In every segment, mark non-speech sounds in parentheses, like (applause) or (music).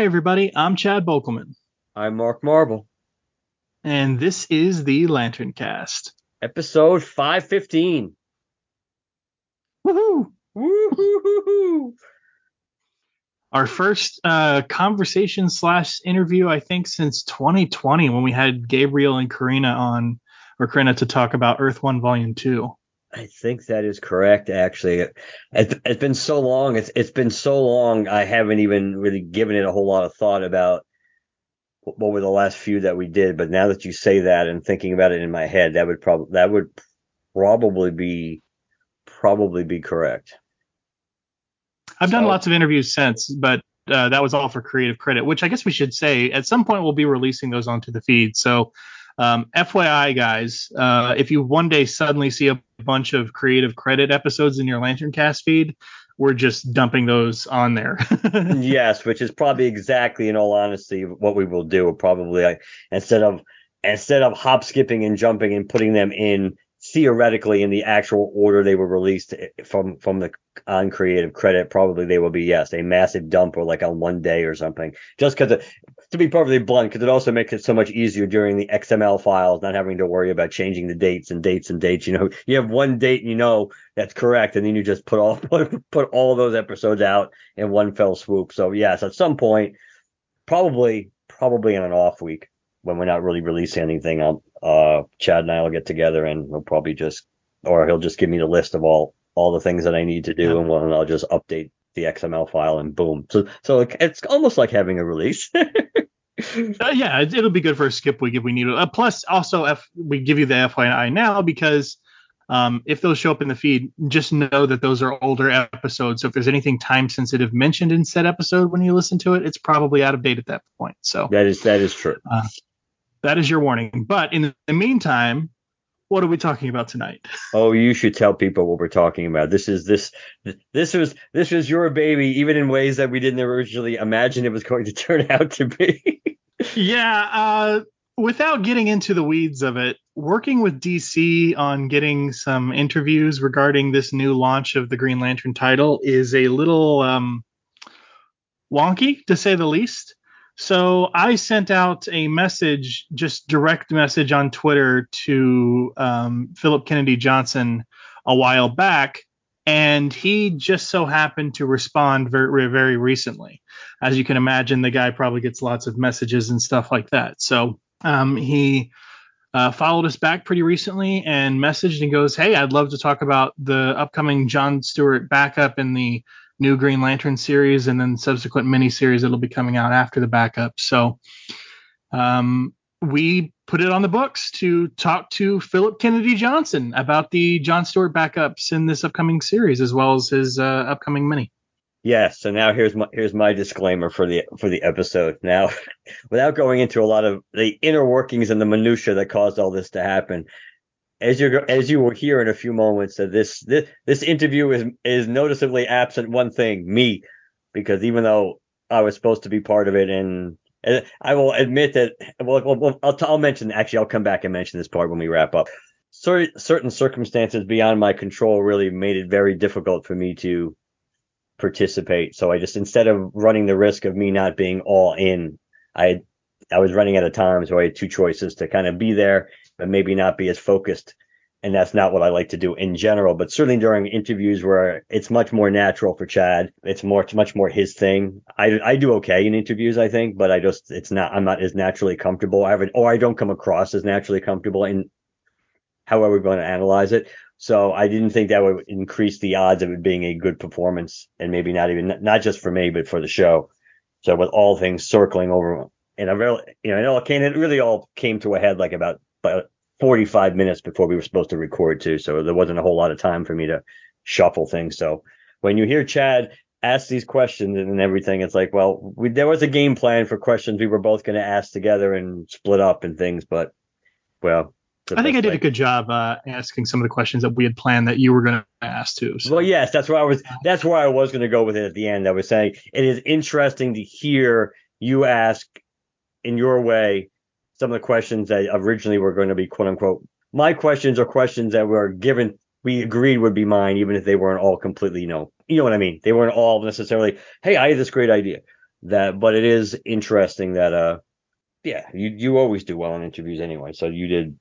Hi, everybody. I'm Chad Bokelman, I'm Mark Marble. and this is the Lantern Cast. Episode 515. Woohoo! Our first uh, conversation slash interview, I think, since 2020 when we had Gabriel and Corinna on, or Corinna to talk about Earth One Volume Two. I think that is correct, actually. It's, it's been so long. It's it's been so long. I haven't even really given it a whole lot of thought about what were the last few that we did. But now that you say that and thinking about it in my head, that would probably that would probably be probably be correct. I've done lots of interviews since, but uh, that was all for creative credit, which I guess we should say at some point we'll be releasing those onto the feed. So, um, FYI, guys, uh, if you one day suddenly see a bunch of creative credit episodes in your Lantern Cast feed, we're just dumping those on there. (laughs) yes, which is probably exactly, in all honesty, what we will do. Probably like, instead of instead of hop skipping and jumping and putting them in theoretically in the actual order they were released eh, from from the on creative credit, probably they will be yes a massive dump or like on one day or something. Just because to be perfectly blunt, because it also makes it so much easier during the XML files, not having to worry about changing the dates and dates and dates. You know, you have one date and you know that's correct, and then you just put all (laughs) put, put all those episodes out in one fell swoop. So yes, at some point, probably probably in an off week when we're not really releasing anything, I'll, uh, Chad and I will get together and we'll probably just, or he'll just give me the list of all all the things that I need to do, Yeah. and, we'll, and I'll just update the XML file and boom. So so it's almost like having a release. (laughs) Uh, yeah, it, it'll be good for a skip week if we need it. Uh, plus, also, F, we give you the FYI now because um, if those show up in the feed, just know that those are older episodes. So if there's anything time sensitive mentioned in said episode when you listen to it, it's probably out of date at that point. So that is that is true. that is your warning. But in the meantime, what are we talking about tonight? (laughs) Oh, you should tell people what we're talking about. This is this this was this was your baby, even in ways that we didn't originally imagine it was going to (laughs) turn out to be. yeah, uh, without getting into the weeds of it, working with DC on getting some interviews regarding this new launch of the Green Lantern title is a little um, wonky, to say the least. So I sent out a message, just direct message on Twitter to um, Phillip Kennedy Johnson a while back, and he just so happened to respond very, very recently as you can imagine, the guy probably gets lots of messages and stuff like that. So um, he uh, followed us back pretty recently and messaged and goes, "Hey, I'd love to talk about the upcoming John Stewart backup in the new Green Lantern series and then subsequent miniseries that'll be coming out after the backup." So um, we put it on the books to talk to Phillip Kennedy Johnson about the John Stewart backups in this upcoming series as well as his uh, upcoming mini. Yes, so now here's my here's my disclaimer for the for the episode. Now, (laughs) without going into a lot of the inner workings and the minutia that caused all this to happen, as you as you will hear in a few moments, that this this this interview is is noticeably absent one thing, me, because even though I was supposed to be part of it, and, and I will admit that. Well, well, I'll I'll mention actually I'll come back and mention this part when we wrap up. Cer- certain circumstances beyond my control really made it very difficult for me to participate. So I just instead of running the risk of me not being all in, I I was running out of time, so I had two choices to kind of be there, but maybe not be as focused and that's not what I like to do in general. But certainly during interviews where it's much more natural for Chad, it's more it's much more his thing. I I do okay in interviews, I think, but I just it's not I'm not as naturally comfortable. I haven't or I don't come across as naturally comfortable in however we're going to analyze it. So I didn't think that would increase the odds of it being a good performance, and maybe not even not just for me, but for the show. So with all things circling over, and I really, you know, it all came, it really all came to a head like about, about 45 minutes before we were supposed to record too. So there wasn't a whole lot of time for me to shuffle things. So when you hear Chad ask these questions and everything, it's like, well, we, there was a game plan for questions we were both going to ask together and split up and things, but well, I think I did a good job uh, asking some of the questions that we had planned that you were going to ask too. So. Well, yes, that's where I was. That's where I was going to go with it at the end. I was saying it is interesting to hear you ask in your way some of the questions that originally were going to be quote unquote my questions are questions that were given we agreed would be mine even if they weren't all completely you know you know what I mean they weren't all necessarily hey I had this great idea that but it is interesting that uh yeah you you always do well in interviews anyway so you did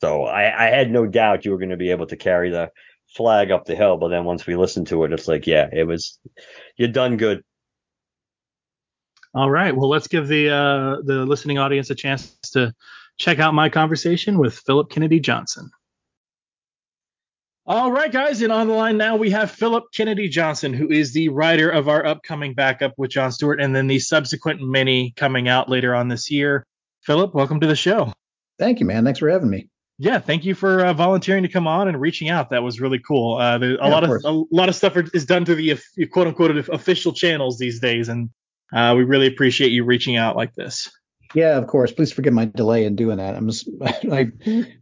so I I had no doubt you were going to be able to carry the flag up the hill but then once we listened to it it's like yeah it was you're done good all right. Well, let's give the uh, the listening audience a chance to check out my conversation with Phillip Kennedy Johnson. All right, guys, and on the line now we have Phillip Kennedy Johnson, who is the writer of our upcoming backup with John Stewart, and then the subsequent mini coming out later on this year. Phillip, welcome to the show. Thank you, man. Thanks for having me. Yeah, thank you for uh, volunteering to come on and reaching out. That was really cool. Uh, a yeah, lot of, of a lot of stuff is done through the quote unquote official channels these days, and uh, we really appreciate you reaching out like this. Yeah, of course. Please forgive my delay in doing that. I'm just, (laughs) I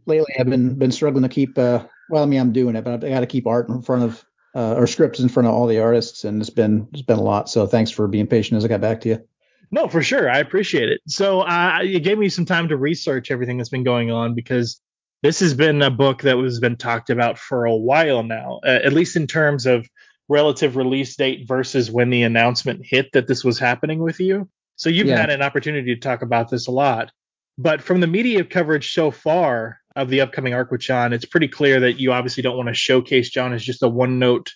lately I've been been struggling to keep. Uh, well, I mean, I'm doing it, but I got to keep art in front of uh, or scripts in front of all the artists, and it's been it's been a lot. So thanks for being patient as I got back to you. No, for sure. I appreciate it. So uh, you gave me some time to research everything that's been going on because this has been a book that was been talked about for a while now, uh, at least in terms of relative release date versus when the announcement hit that this was happening with you. So you've yeah. had an opportunity to talk about this a lot. But from the media coverage so far of the upcoming arc with John, it's pretty clear that you obviously don't want to showcase John as just a one note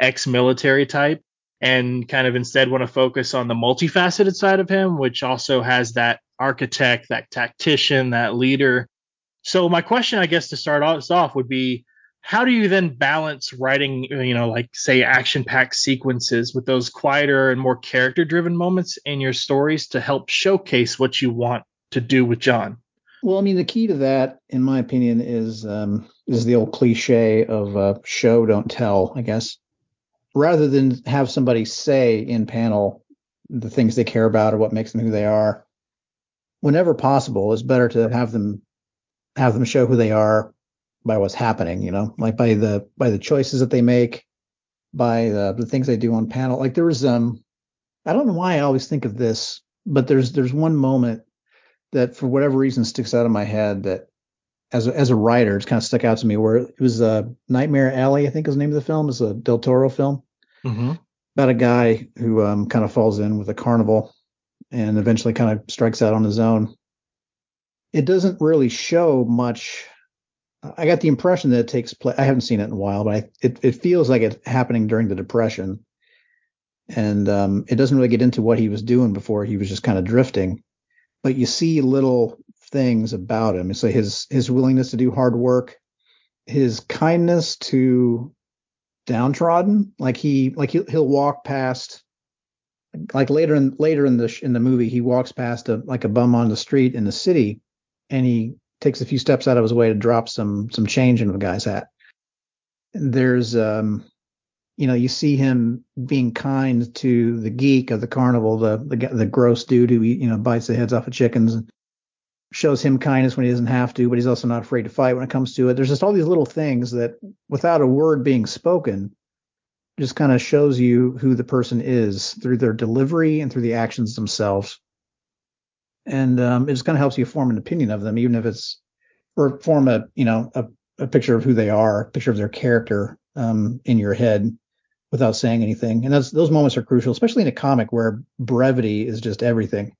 ex military type and kind of instead want to focus on the multifaceted side of him, which also has that architect, that tactician, that leader. So my question, I guess, to start us off would be how do you then balance writing, you know, like say action packed sequences with those quieter and more character driven moments in your stories to help showcase what you want to do with john Well, I mean, the key to that, in my opinion, is um, is the old cliche of uh, show don't tell. I guess rather than have somebody say in panel the things they care about or what makes them who they are, whenever possible, it's better to have them have them show who they are by what's happening, you know, like by the by the choices that they make, by the, the things they do on panel. Like there was um I don't know why I always think of this, but there's there's one moment that for whatever reason sticks out of my head that as a, as a writer, it's kind of stuck out to me where it was a uh, Nightmare Alley, I think is the name of the film, is a Del Toro film mm-hmm. about a guy who um, kind of falls in with a carnival and eventually kind of strikes out on his own. It doesn't really show much I got the impression that it takes place. I haven't seen it in a while, but I, it it feels like it's happening during the Depression, and um, it doesn't really get into what he was doing before. He was just kind of drifting, but you see little things about him. So his his willingness to do hard work, his kindness to downtrodden. Like he like he'll, he'll walk past. Like later in later in the in the movie, he walks past a like a bum on the street in the city, and he takes a few steps out of his way to drop some some change into the guy's hat. There's um you know, you see him being kind to the geek of the carnival, the the, the gross dude who you know bites the heads off of chickens and shows him kindness when he doesn't have to, but he's also not afraid to fight when it comes to it. There's just all these little things that, without a word being spoken, just kind of shows you who the person is through their delivery and through the actions themselves and um, it just kind of helps you form an opinion of them, even if it's or form a you know a, a picture of who they are, a picture of their character um, in your head without saying anything. And those those moments are crucial, especially in a comic where brevity is just everything.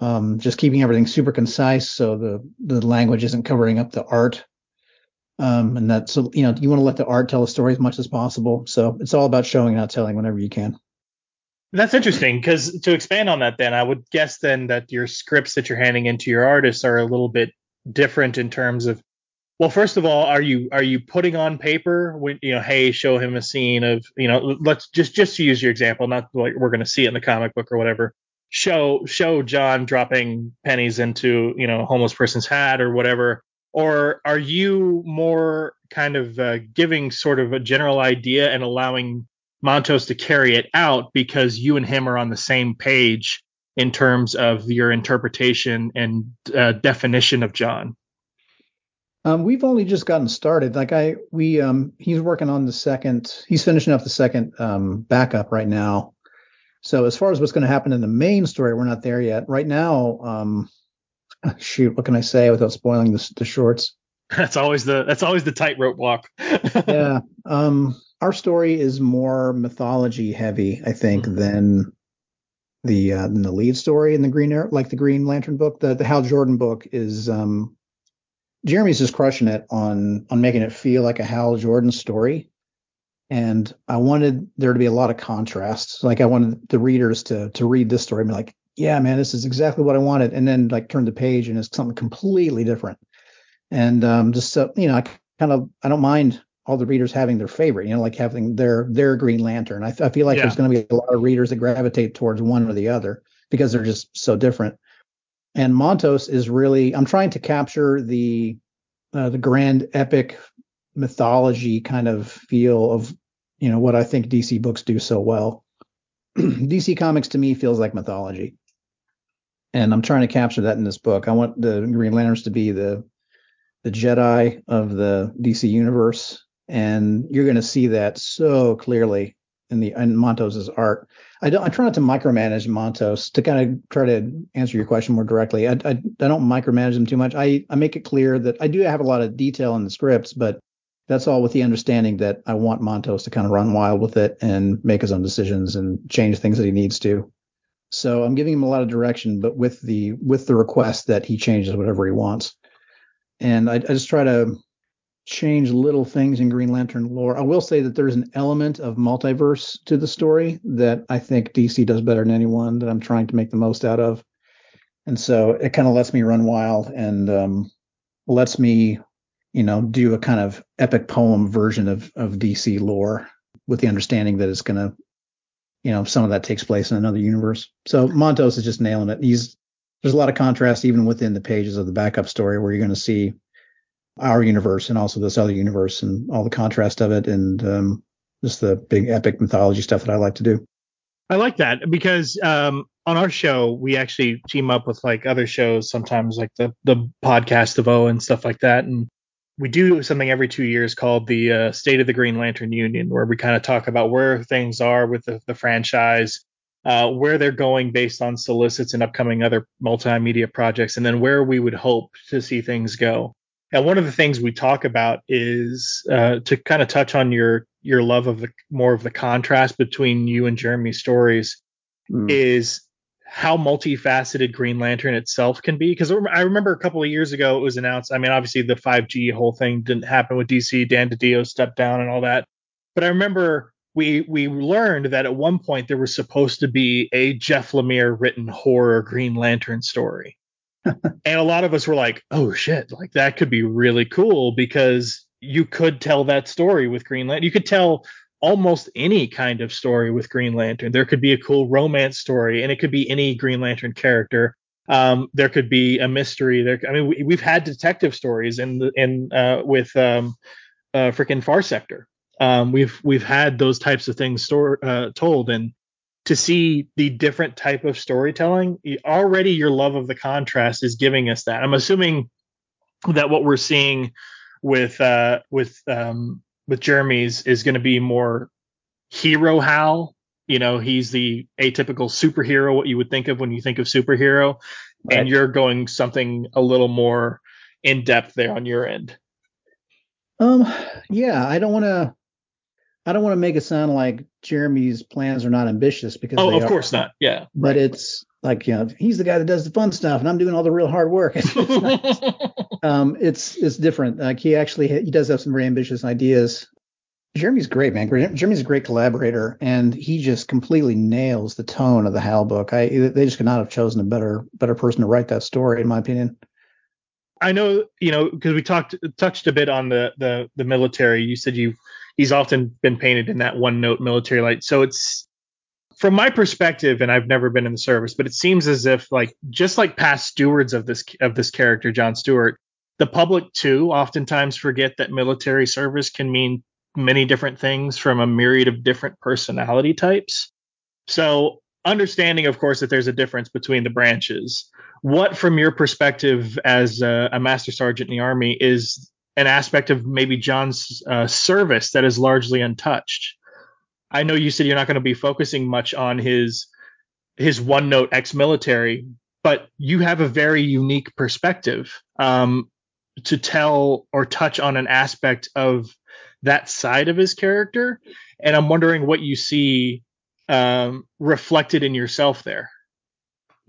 Um, just keeping everything super concise so the the language isn't covering up the art. Um, and that's you know you want to let the art tell the story as much as possible. So it's all about showing, not telling, whenever you can. That's interesting because to expand on that, then I would guess then that your scripts that you're handing into your artists are a little bit different in terms of. Well, first of all, are you are you putting on paper when you know, hey, show him a scene of you know, let's just just to use your example, not like we're going to see it in the comic book or whatever. Show show John dropping pennies into you know a homeless person's hat or whatever, or are you more kind of uh, giving sort of a general idea and allowing Montos to carry it out because you and him are on the same page in terms of your interpretation and uh, definition of John? Um, we've only just gotten started. Like I, we, um, he's working on the second. He's finishing up the second um, backup right now. So as far as what's going to happen in the main story, we're not there yet. Right now, um, (laughs) shoot, what can I say without spoiling the, the shorts? (laughs) That's always the that's always the tightrope walk. (laughs) yeah. Um, our story is more mythology heavy, I think, mm-hmm. than the uh, than the lead story in the Green like the Green Lantern book. The the Hal Jordan book is um, Jeremy's just crushing it on on making it feel like a Hal Jordan story. And I wanted there to be a lot of contrast. Like I wanted the readers to to read this story and be like, yeah, man, this is exactly what I wanted. And then like turn the page and it's something completely different. And um, just so you know, I kind of I don't mind all the readers having their favorite, you know, like having their their Green Lantern. I, I feel like yeah. there's going to be a lot of readers that gravitate towards one or the other because they're just so different. And Montos is really I'm trying to capture the uh, the grand epic mythology kind of feel of you know what I think DC books do so well. (clears throat) DC Comics to me feels like mythology, and I'm trying to capture that in this book. I want the Green Lanterns to be the the Jedi of the DC universe, and you're going to see that so clearly in the in Montos's art. I don't. I try not to micromanage Montos to kind of try to answer your question more directly. I, I, I don't micromanage them too much. I I make it clear that I do have a lot of detail in the scripts, but that's all with the understanding that I want Montos to kind of run wild with it and make his own decisions and change things that he needs to. So I'm giving him a lot of direction, but with the with the request that he changes whatever he wants. And I, I just try to change little things in Green Lantern lore. I will say that there's an element of multiverse to the story that I think DC does better than anyone that I'm trying to make the most out of. And so it kind of lets me run wild and um, lets me, you know, do a kind of epic poem version of of DC lore with the understanding that it's going to, you know, some of that takes place in another universe. So Montos is just nailing it. He's there's a lot of contrast even within the pages of the backup story where you're going to see our universe and also this other universe and all the contrast of it and um, just the big epic mythology stuff that I like to do. I like that because um, on our show we actually team up with like other shows sometimes like the the podcast of Oa and stuff like that and we do something every two years called the uh, State of the Green Lantern Union where we kind of talk about where things are with the, the franchise, uh, where they're going based on solicits and upcoming other multimedia projects, and then where we would hope to see things go. And one of the things we talk about is uh, to kind of touch on your your love of the more of the contrast between you and Jeremy's stories mm. is how multifaceted Green Lantern itself can be. Because I remember a couple of years ago it was announced. I mean, obviously the 5G whole thing didn't happen with DC. Dan DiDio stepped down and all that. But I remember we we learned that at one point there was supposed to be a Jeff Lemire written horror Green Lantern story and a lot of us were like, oh shit, like that could be really cool because you could tell that story with Green Lantern. You could tell almost any kind of story with Green Lantern. There could be a cool romance story, and it could be any Green Lantern character. Um, there could be a mystery. There, I mean, we, have had detective stories in in uh, with um, uh, freaking Far Sector. Um, we've we've had those types of things store, uh, told, and to see the different type of storytelling already your love of the contrast is giving us that. I'm assuming that what we're seeing with uh with um with jeremy's is going to be more hero hal. You know he's the atypical superhero what you would think of when you think of superhero. Right. and you're going something a little more in depth there on your end. Um yeah i don't want to I don't want to make it sound like Jeremy's plans are not ambitious because oh, of are, course not. Yeah, but it's like you know he's the guy that does the fun stuff and I'm doing all the real hard work. (laughs) It's, it's, (laughs) nice. um, it's, it's different. Like he actually he does have some very ambitious ideas. Jeremy's great, man. Jeremy's a great collaborator, and he just completely nails the tone of the Hal book. I they just could not have chosen a better better person to write that story, in my opinion. I know, you know, because we talked touched a bit on the the the military. You said you he's often been painted in that one note military light. So it's from my perspective, and I've never been in the service, but it seems as if like just like past stewards of this of this character, John Stewart, the public too oftentimes forget that military service can mean many different things from a myriad of different personality types. So understanding, of course, that there's a difference between the branches. What, from your perspective as a, a master sergeant in the army, is an aspect of maybe John's uh, service that is largely untouched? I know you said you're not going to be focusing much on his his one note ex-military, but you have a very unique perspective um, to tell or touch on an aspect of that side of his character, and I'm wondering what you see um, reflected in yourself there.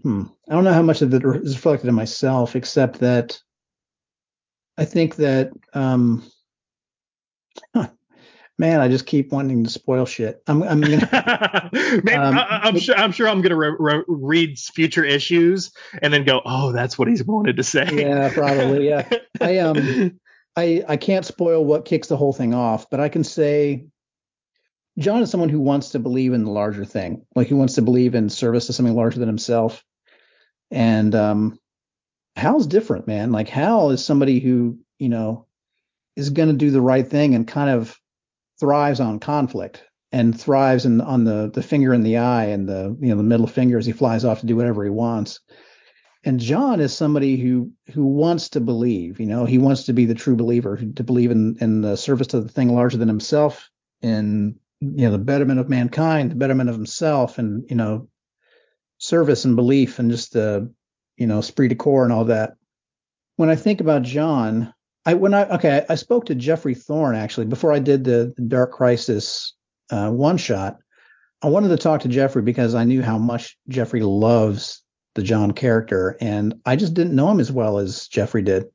Hmm. I don't know how much of it is reflected in myself, except that I think that um, man, I just keep wanting to spoil shit. I'm, I'm gonna. (laughs) Maybe, um, I, am sure. I'm sure I'm gonna re- re- read future issues and then go, oh, that's what he's wanted to say. Yeah, probably. Yeah. (laughs) I um, I I can't spoil what kicks the whole thing off, but I can say. John is someone who wants to believe in the larger thing, like he wants to believe in service to something larger than himself. And um, Hal's different, man. Like Hal is somebody who, you know, is going to do the right thing and kind of thrives on conflict and thrives in, on the the finger in the eye and the you know the middle finger as he flies off to do whatever he wants. And John is somebody who who wants to believe. You know, he wants to be the true believer, to believe in in the service to the thing larger than himself, in you know the betterment of mankind, the betterment of himself, and you know service and belief and just the you know esprit de corps and all that. When I think about John, I when I okay, I spoke to Geoffrey Thorne actually before I did the, the Dark Crisis uh, one shot. I wanted to talk to Geoffrey because I knew how much Geoffrey loves the John character, and I just didn't know him as well as Geoffrey did.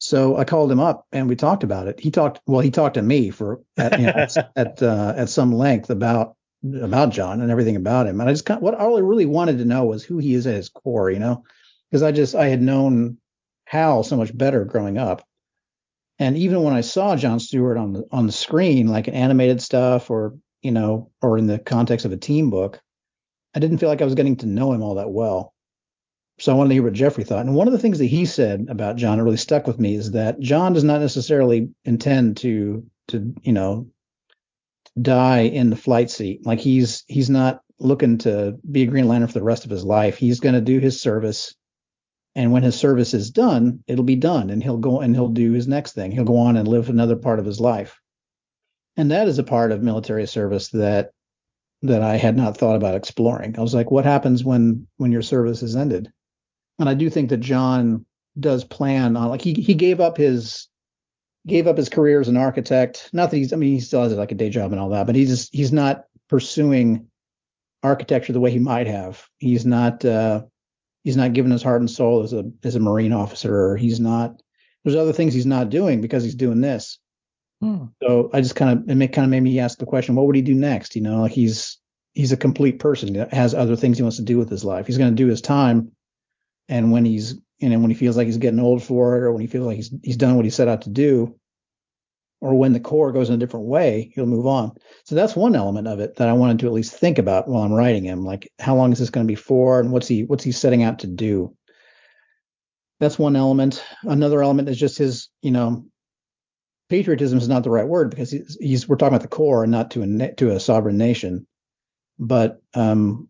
So I called him up and we talked about it. He talked well. He talked to me for at you know, at (laughs) uh, at some length about about John and everything about him. And I just kind of, what all I really wanted to know was who he is at his core, you know, because I just I had known Hal so much better growing up. And even when I saw John Stewart on the on the screen, like in animated stuff or you know, or in the context of a team book, I didn't feel like I was getting to know him all that well. So I wanted to hear what Geoffrey thought. And one of the things that he said about John that really stuck with me is that John does not necessarily intend to to, you know, die in the flight seat. Like he's he's not looking to be a Green Lantern for the rest of his life. He's going to do his service and when his service is done, it'll be done, and he'll go and he'll do his next thing. He'll go on and live another part of his life. And that is a part of military service that that I had not thought about exploring. I was like, what happens when when your service is ended? And I do think that John does plan on like he he gave up his gave up his career as an architect. Not that he's I mean he still has like a day job and all that, but he's just he's not pursuing architecture the way he might have. He's not uh he's not giving his heart and soul as a as a marine officer or he's not there's other things he's not doing because he's doing this. Hmm. so i just kind of it made kind of made me ask the question what would he do next? You know like he's he's a complete person that has other things he wants to do with his life. He's going to do his time and when he's you know when he feels like he's getting old for it or when he feels like he's he's done what he set out to do or when the Corps goes in a different way, he'll move on. So that's one element of it that I wanted to at least think about while I'm writing him. Like, how long is this going to be for, and what's he what's he setting out to do? That's one element. Another element is just his, you know, patriotism is not the right word because he's, he's we're talking about the Corps and not to a to a sovereign nation, but um,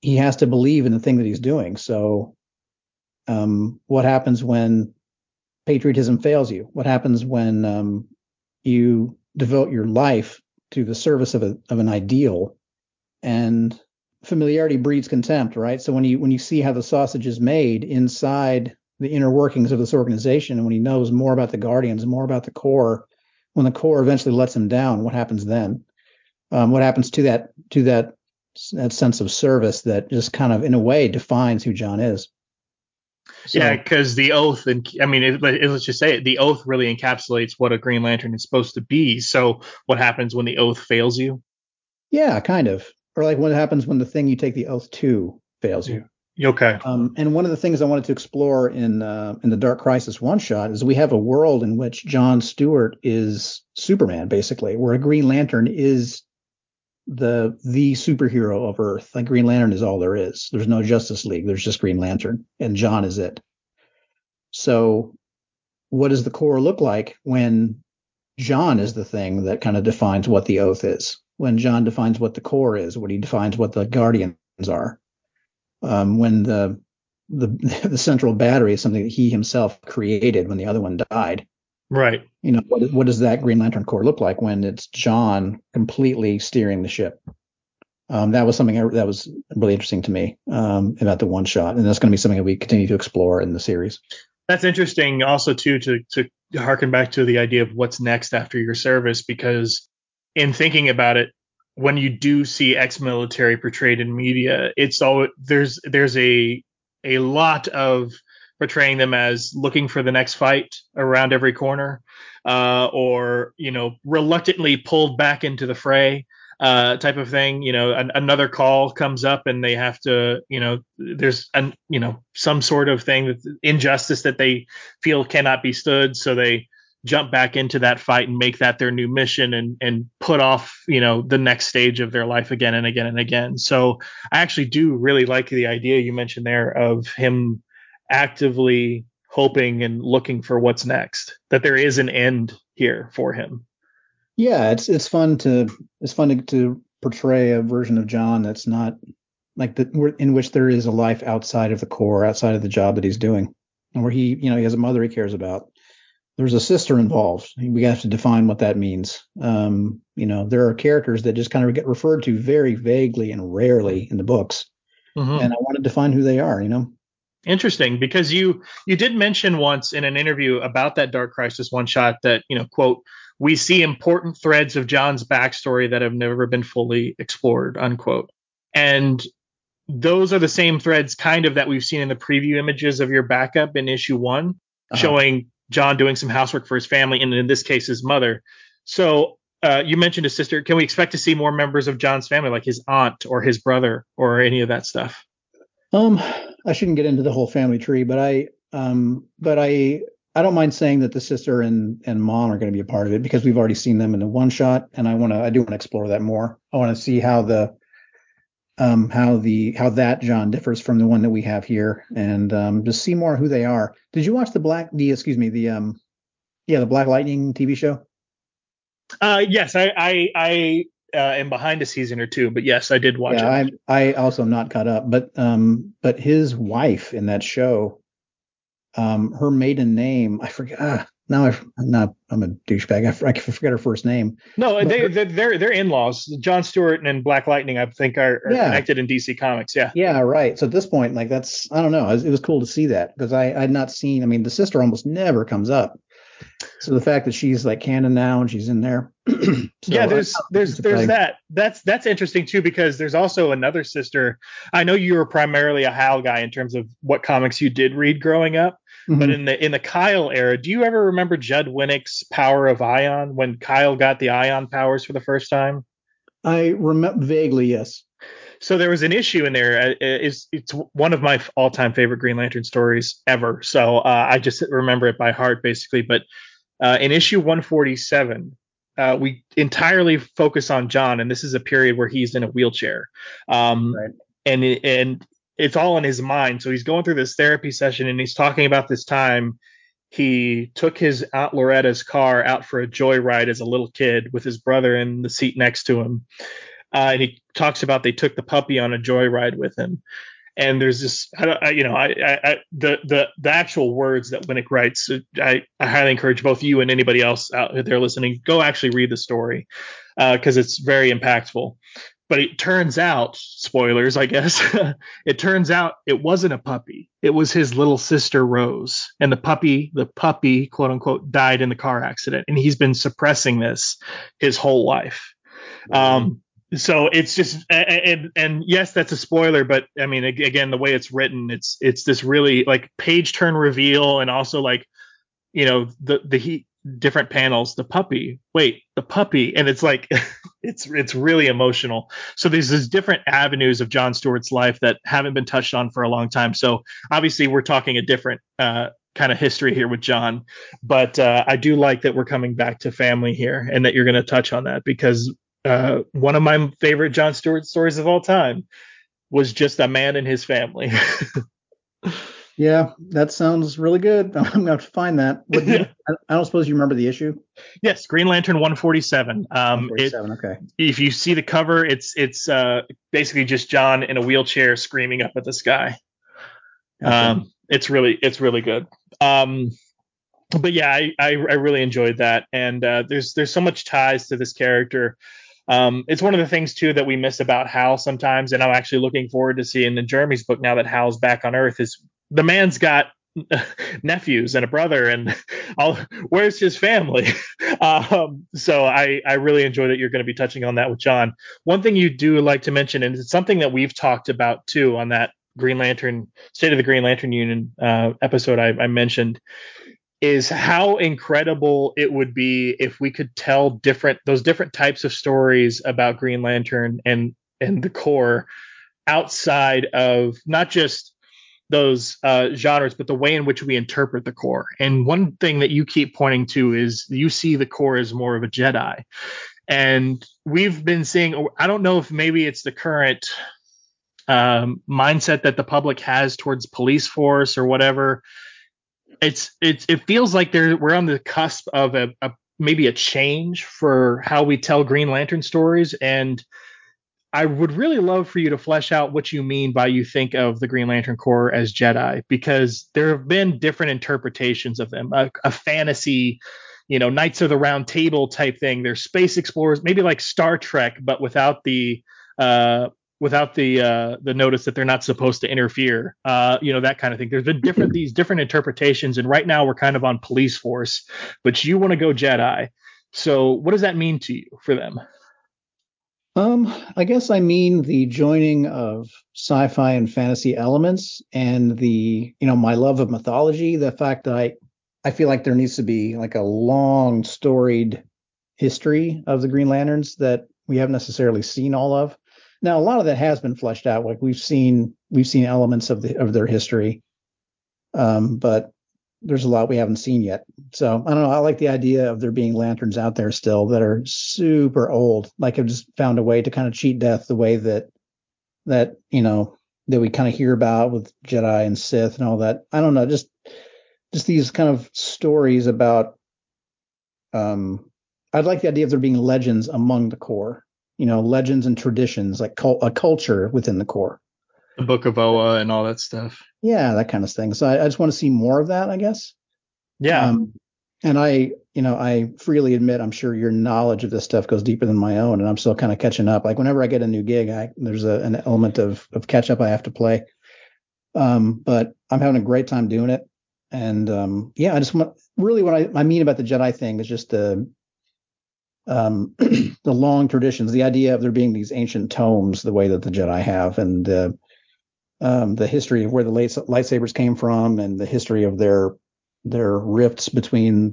he has to believe in the thing that he's doing. So, um, what happens when patriotism fails you? What happens when um, you devote your life to the service of a of an ideal and familiarity breeds contempt right so when you when you see how the sausage is made inside the inner workings of this organization and when he knows more about the guardians more about the Corps when the Corps eventually lets him down what happens then um, what happens to that to that that sense of service that just kind of in a way defines who John is. So, yeah, because the oath, and I mean, it, let's just say it, the oath really encapsulates what a Green Lantern is supposed to be. So, what happens when the oath fails you? Yeah, kind of, or like what happens when the thing you take the oath to fails you. Okay. Um, and one of the things I wanted to explore in uh, in the Dark Crisis one shot is we have a world in which John Stewart is Superman, basically, where a Green Lantern is the the superhero of Earth. Like Green Lantern is all there is. There's no Justice League. There's just Green Lantern, and John is it. So, what does the Corps look like when John is the thing that kind of defines what the oath is? When John defines what the Corps is, when he defines what the Guardians are, um, when the the (laughs) the central battery is something that he himself created when the other one died. Right. You know, what, what does that Green Lantern Corps look like when it's John completely steering the ship? Um, that was something I, that was really interesting to me um, about the one shot, and that's going to be something that we continue to explore in the series. That's interesting, also too, to to harken back to the idea of what's next after your service, because in thinking about it, when you do see ex-military portrayed in media, it's all there's there's a a lot of portraying them as looking for the next fight around every corner, uh, or you know, reluctantly pulled back into the fray. Uh, type of thing, you know, an, another call comes up and they have to, you know, there's an, you know, some sort of thing injustice that they feel cannot be stood. So they jump back into that fight and make that their new mission and and put off you know the next stage of their life again and again and again so i actually do really like the idea you mentioned there of him actively hoping and looking for what's next that there is an end here for him. Yeah it's it's fun to it's fun to, to portray a version of john that's not like the in which there is a life outside of the Corps, outside of the job that he's doing and where he you know he has a mother he cares about. There's a sister involved. We have to define what that means. Um, you know there are characters that just kind of get referred to very vaguely and rarely in the books. Mm-hmm. and i want to define who they are you know Interesting, because you you did mention once in an interview about that Dark Crisis one shot that you know quote we see important threads of John's backstory that have never been fully explored unquote, and those are the same threads kind of that we've seen in the preview images of your backup in issue one, uh-huh. showing John doing some housework for his family and in this case his mother. So uh, you mentioned his sister. Can we expect to see more members of John's family, like his aunt or his brother or any of that stuff? Um, I shouldn't get into the whole family tree, but I um, but I I don't mind saying that the sister and and mom are going to be a part of it because we've already seen them in the one shot, and I want to I do want to explore that more. I want to see how the um how the how that John differs from the one that we have here, and um, just see more who they are. Did you watch the Black the excuse me the um yeah the Black Lightning TV show? Uh, yes, I I I uh, am behind a season or two, but yes, I did watch yeah, it. I I also am not caught up, but um, but his wife in that show, um, her maiden name I forget. Ah, now I, not. I'm a douchebag. I, I forget her first name. No, they her, they're they're in-laws. John Stewart and Black Lightning, I think, are, are yeah. connected in DC Comics. Yeah. Yeah, right. So at this point, like that's I don't know. It was, it was cool to see that because I I'd not seen. I mean, the sister almost never comes up. So the fact that she's like canon now and she's in there. (clears throat) so yeah, there's there's there's that. That's that's interesting too because there's also another sister. I know you were primarily a Hal guy in terms of what comics you did read growing up. Mm-hmm. But in the in the Kyle era, do you ever remember Judd Winick's Power of Ion when Kyle got the Ion powers for the first time? I remember vaguely, yes. So there was an issue in there. Uh, it's it's one of my all-time favorite Green Lantern stories ever. So uh, I just remember it by heart, basically. But uh, in issue 147, uh, we entirely focus on John, and this is a period where he's in a wheelchair. Um, right. And and it's all in his mind. So he's going through this therapy session, and he's talking about this time he took his aunt Loretta's car out for a joyride as a little kid with his brother in the seat next to him. Uh, and he talks about they took the puppy on a joyride with him. And there's this, I, you know, I, I, the the the actual words that Winick writes, I, I highly encourage both you and anybody else out there listening, go actually read the story because uh, it's very impactful. But it turns out, spoilers, I guess, (laughs) it turns out it wasn't a puppy. It was his little sister Rose, and the puppy, the puppy, quote unquote, died in the car accident, and he's been suppressing this his whole life. Um, so it's just and and yes that's a spoiler but i mean again the way it's written it's it's this really like page turn reveal and also like you know the the he different panels the puppy wait the puppy and it's like (laughs) it's it's really emotional. So there's these different avenues of john stewart's life that haven't been touched on for a long time. So obviously we're talking a different uh, kind of history here with john but uh, i do like that we're coming back to family here and that you're going to touch on that because uh, one of my favorite john stewart stories of all time was just a man and his family (laughs) Yeah, that sounds really good. (laughs) I'm gonna have to find that. Yeah. (laughs) I don't suppose you remember the issue. Yes, Green Lantern 147. Um, 147. It, okay. If you see the cover, it's it's uh, basically just John in a wheelchair screaming up at the sky. Okay. Um, it's really it's really good. Um, but yeah, I, I, I really enjoyed that, and uh, there's there's so much ties to this character. Um, it's one of the things too that we miss about Hal sometimes, and I'm actually looking forward to seeing in Jeremy's book now that Hal's back on Earth is the man's got (laughs) nephews and a brother and (laughs) all, where's his family? (laughs) Um, so I, I really enjoy that you're going to be touching on that with john. One thing you do like to mention and it's something that we've talked about too on that green lantern state of the green lantern union uh, episode I, I mentioned is how incredible it would be if we could tell different those different types of stories about green lantern and and the Corps outside of not just those uh, genres, but the way in which we interpret the Corps. And one thing that you keep pointing to is you see the Corps as more of a Jedi. And we've been seeing, I don't know if maybe it's the current um, mindset that the public has towards police force or whatever. It's it's it feels like there we're on the cusp of a, a maybe a change for how we tell Green Lantern stories and I would really love for you to flesh out what you mean by you think of the Green Lantern Corps as Jedi, because there have been different interpretations of them. A, a fantasy, you know, Knights of the Round Table type thing. They're space explorers, maybe like Star Trek, but without the uh, without the uh, the notice that they're not supposed to interfere. Uh, you know, that kind of thing. There's been different these different interpretations, and right now we're kind of on police force, but you want to go Jedi. So, what does that mean to you for them? Um, I guess I mean the joining of sci-fi and fantasy elements and the, you know, my love of mythology, the fact that I I feel like there needs to be like a long storied history of the Green Lanterns that we haven't necessarily seen all of. Now, a lot of that has been fleshed out. Like we've seen we've seen elements of the of their history. Um, but there's a lot we haven't seen yet. So I don't know. I like the idea of there being lanterns out there still that are super old. Like have just found a way to kind of cheat death the way that that you know that we kind of hear about with Jedi and Sith and all that. I don't know. Just just these kind of stories about. Um, I'd like the idea of there being legends among the Corps. You know, legends and traditions, like cult, a culture within the Corps the Book of Oa and all that stuff. Yeah, that kind of thing. So I, I just want to see more of that, I guess. Yeah. Um, and I, you know, I freely admit I'm sure your knowledge of this stuff goes deeper than my own, and I'm still kind of catching up. Like whenever I get a new gig, I there's a, an element of of catch up I have to play. Um, but I'm having a great time doing it, and um, yeah, I just want really what I, I mean about the Jedi thing is just the um, (clears throat) the long traditions, the idea of there being these ancient tomes, the way that the Jedi have, and uh, um, the history of where the lightsabers came from and the history of their their rifts between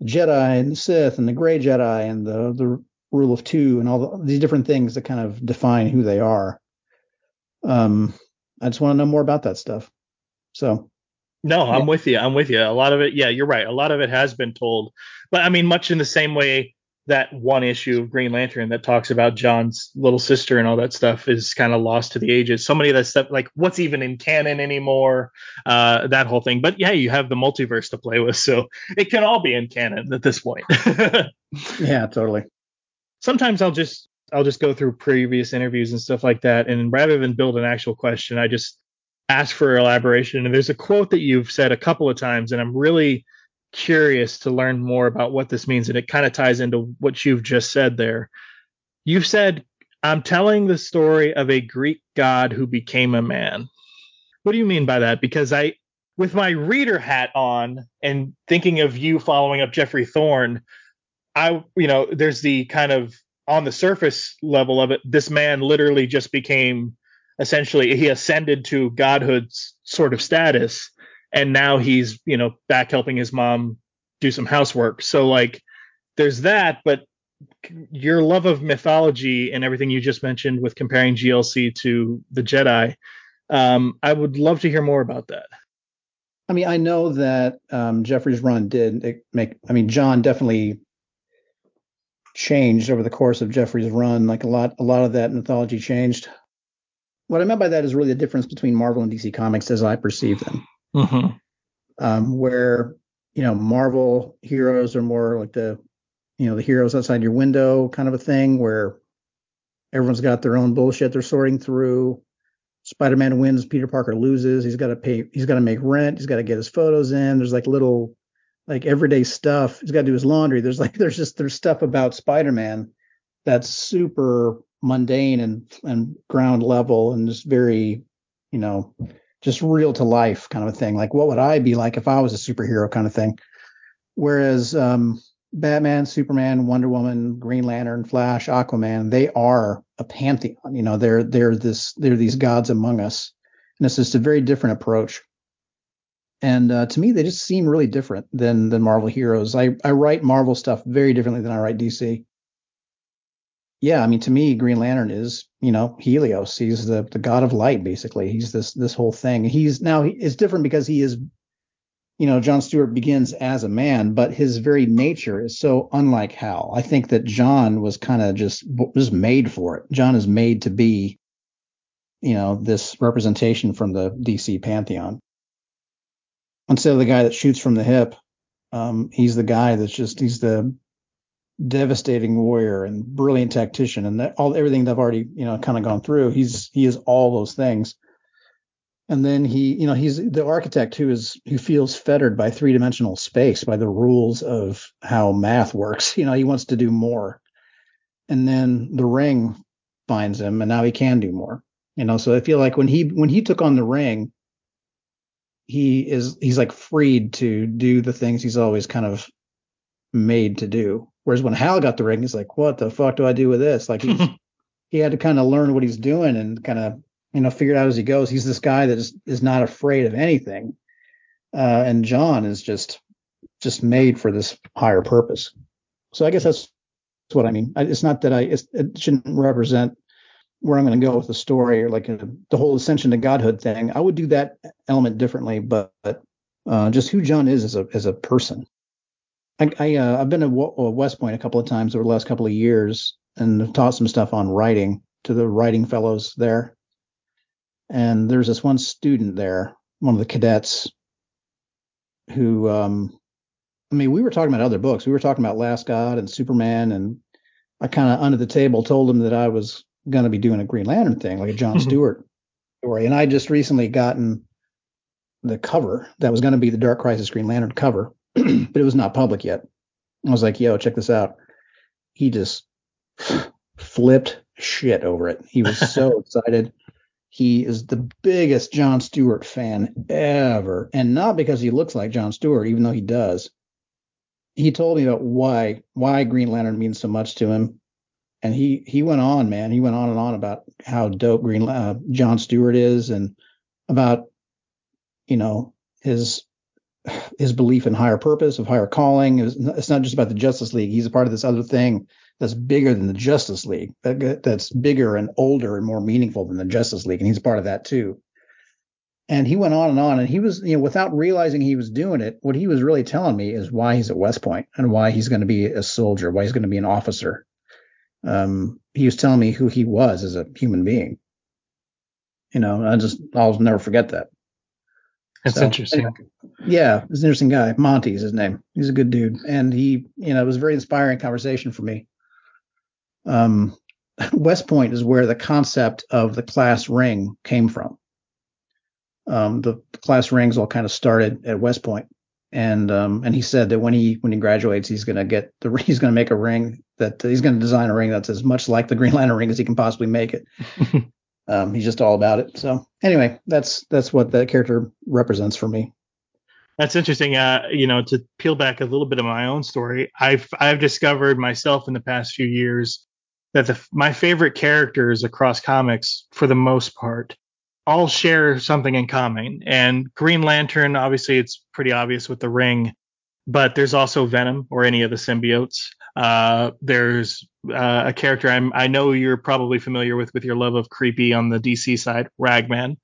the Jedi and the Sith and the Gray Jedi and the the rule of two and all the, these different things that kind of define who they are. Um, I just want to know more about that stuff. So. No, I'm with you. I'm with you. A lot of it, yeah, you're right. A lot of it has been told, but I mean, much in the same way that one issue of Green Lantern that talks about John's little sister and all that stuff is kind of lost to the ages. So many of that stuff, like what's even in canon anymore, uh, that whole thing. But yeah, you have the multiverse to play with, so it can all be in canon at this point. (laughs) yeah, totally. Sometimes I'll just I'll just go through previous interviews and stuff like that, and rather than build an actual question, I just ask for elaboration. And there's a quote that you've said a couple of times, and I'm really curious to learn more about what this means. And it kind of ties into what you've just said there. You've said, I'm telling the story of a Greek god who became a man. What do you mean by that? Because I, with my reader hat on and thinking of you following up Geoffrey Thorne, I, you know, there's the kind of on the surface level of it, this man literally just became essentially he ascended to godhood sort of status, and now he's you know back helping his mom do some housework. So like there's that, but your love of mythology and everything you just mentioned with comparing GLC to the Jedi, um, I would love to hear more about that. I mean, I know that um, Geoffrey's run did make. I mean, John definitely changed over the course of Geoffrey's run. Like a lot, a lot of that mythology changed. What I meant by that is really the difference between Marvel and DC Comics as I perceive them. Mm-hmm. Um, where you know Marvel heroes are more like the you know the heroes outside your window kind of a thing, where everyone's got their own bullshit they're sorting through. Spider-Man wins, Peter Parker loses. He's got to pay. He's got to make rent. He's got to get his photos in. There's like little like everyday stuff. He's got to do his laundry. There's like (laughs) there's just there's stuff about Spider-Man that's super mundane and and ground level and just very, you know, just real to life kind of a thing. Like what would I be like if I was a superhero kind of thing? Whereas um, Batman, Superman, Wonder Woman, Green Lantern, Flash, Aquaman, they are a pantheon. You know, they're they're this they're these gods among us. And it's just a very different approach and uh, to me they just seem really different than than Marvel heroes. I I write Marvel stuff very differently than I write DC. Yeah, I mean to me Green Lantern is you know Helios. He's the the god of light basically. He's this this whole thing. He's now he, it's different because he is you know John Stewart begins as a man, but his very nature is so unlike Hal. I think that John was kind of just was made for it. John is made to be you know this representation from the DC pantheon instead of the guy that shoots from the hip, um, he's the guy that's just he's the devastating warrior and brilliant tactician and that, all everything that I've already you know kind of gone through. He's he is all those things. And then he, you know, he's the architect who is who feels fettered by three dimensional space, by the rules of how math works. (laughs) You know, he wants to do more. And then the ring finds him, and now he can do more. You know, so I feel like when he when he took on the ring, he is he's like freed to do the things he's always kind of made to do. Whereas when Hal got the ring, he's like, what the fuck do I do with this? Like he's (laughs) he had to kind of learn what he's doing and kind of you know figure it out as he goes. He's this guy that is is not afraid of anything. Uh, and John is just just made for this higher purpose. So I guess that's, that's what I mean. I, it's not that I it shouldn't represent where I'm going to go with the story or like a, uh, the whole ascension to godhood thing. I would do that element differently, but uh, just who John is as a as a person. I, I uh, I've been at uh, West Point a couple of times over the last couple of years and taught some stuff on writing to the writing fellows there. And there's this one student there, one of the cadets, who um, I mean, we were talking about other books. We were talking about Last God and Superman, and I kind of under the table told him that I was going to be doing a Green Lantern thing, like a John mm-hmm. Stewart story. And I just recently gotten the cover that was going to be the Dark Crisis Green Lantern cover, (clears throat) but it was not public yet. I was like, yo, check this out. He just flipped shit over it. He was so (laughs) excited. He is the biggest John Stewart fan ever. And not because he looks like John Stewart, even though he does. He told me about why why Green Lantern means so much to him and he he went on, man. He went on and on about how dope Green uh, John Stewart is, and about you know his his belief in higher purpose, of higher calling. It's not just about the Justice League. He's a part of this other thing that's bigger than the Justice League. That, that's bigger and older and more meaningful than the Justice League, and he's a part of that too. And he went on and on, and he was, you know, without realizing he was doing it, what he was really telling me is why he's at West Point and why he's going to be a soldier, why he's going to be an officer um, he was telling me who he was as a human being. You know, I just I'll never forget that. That's so, interesting. Yeah, he's an interesting guy. Monty's his name. He's a good dude, and he, you know, it was a very inspiring conversation for me. Um, (laughs) West Point is where the concept of the class ring came from. Um, the class rings all kind of started at West Point, and um, and he said that when he when he graduates, he's gonna get the (laughs) he's gonna make a ring that he's gonna design a ring that's as much like the Green Lantern ring as he can possibly make it. (laughs) um, he's just all about it. So anyway, that's that's what that character represents for me. That's interesting. Uh, you know, to peel back a little bit of my own story, I've I've discovered myself in the past few years that the, my favorite characters across comics, for the most part, all share something in common. And Green Lantern, obviously, it's pretty obvious with the ring, but there's also Venom or any of the symbiotes. Uh, there's uh, a character I'm, i know you're probably familiar with with your love of creepy on the DC side, Ragman.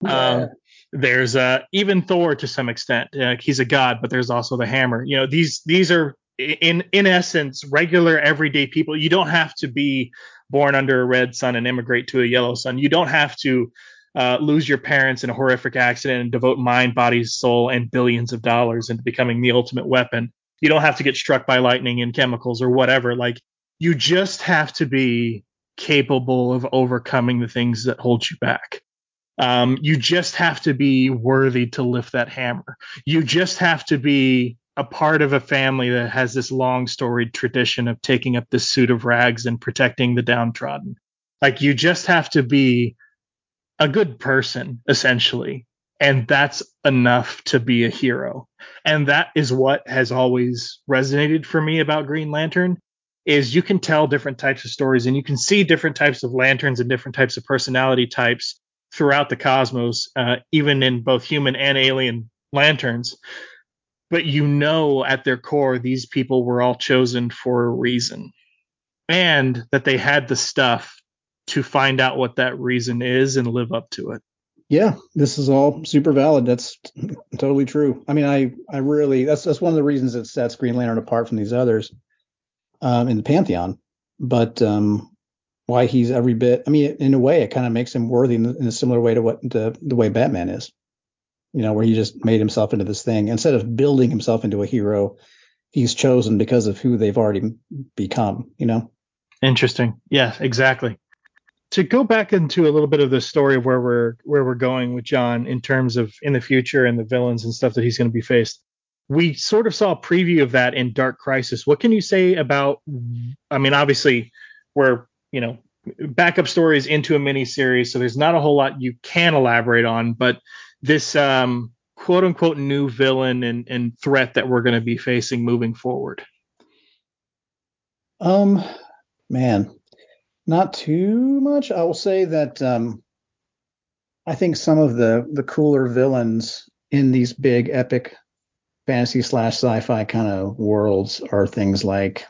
Yeah. Um, there's uh, even Thor to some extent. Uh, he's a god, but there's also the hammer. You know, these these are in in essence regular everyday people. You don't have to be born under a red sun and immigrate to a yellow sun. You don't have to uh, lose your parents in a horrific accident and devote mind, body, soul, and billions of dollars into becoming the ultimate weapon. You don't have to get struck by lightning and chemicals or whatever. Like you just have to be capable of overcoming the things that hold you back. Um, you just have to be worthy to lift that hammer. You just have to be a part of a family that has this long storied tradition of taking up this suit of rags and protecting the downtrodden. Like you just have to be a good person, essentially. And that's enough to be a hero. And that is what has always resonated for me about Green Lantern is you can tell different types of stories and you can see different types of lanterns and different types of personality types throughout the cosmos, uh, even in both human and alien lanterns. But you know, at their core, these people were all chosen for a reason and that they had the stuff to find out what that reason is and live up to it. Yeah, this is all super valid. That's totally true. I mean, I I really that's that's one of the reasons it sets Green Lantern apart from these others um, in the pantheon. But um, why he's every bit. I mean, in a way, it kind of makes him worthy in, in a similar way to what the, the way Batman is. You know, where he just made himself into this thing instead of building himself into a hero. He's chosen because of who they've already become. You know. Interesting. Yeah, exactly. To go back into a little bit of the story of where we're where we're going with John in terms of in the future and the villains and stuff that he's going to be faced we sort of saw a preview of that in Dark Crisis. What can you say about? I mean, obviously, we're you know backup stories into a mini series, so there's not a whole lot you can elaborate on. But this um, quote unquote new villain and, and threat that we're going to be facing moving forward. Um, man, not too much. I will say that um, I think some of the the cooler villains in these big epic fantasy slash sci-fi kind of worlds are things like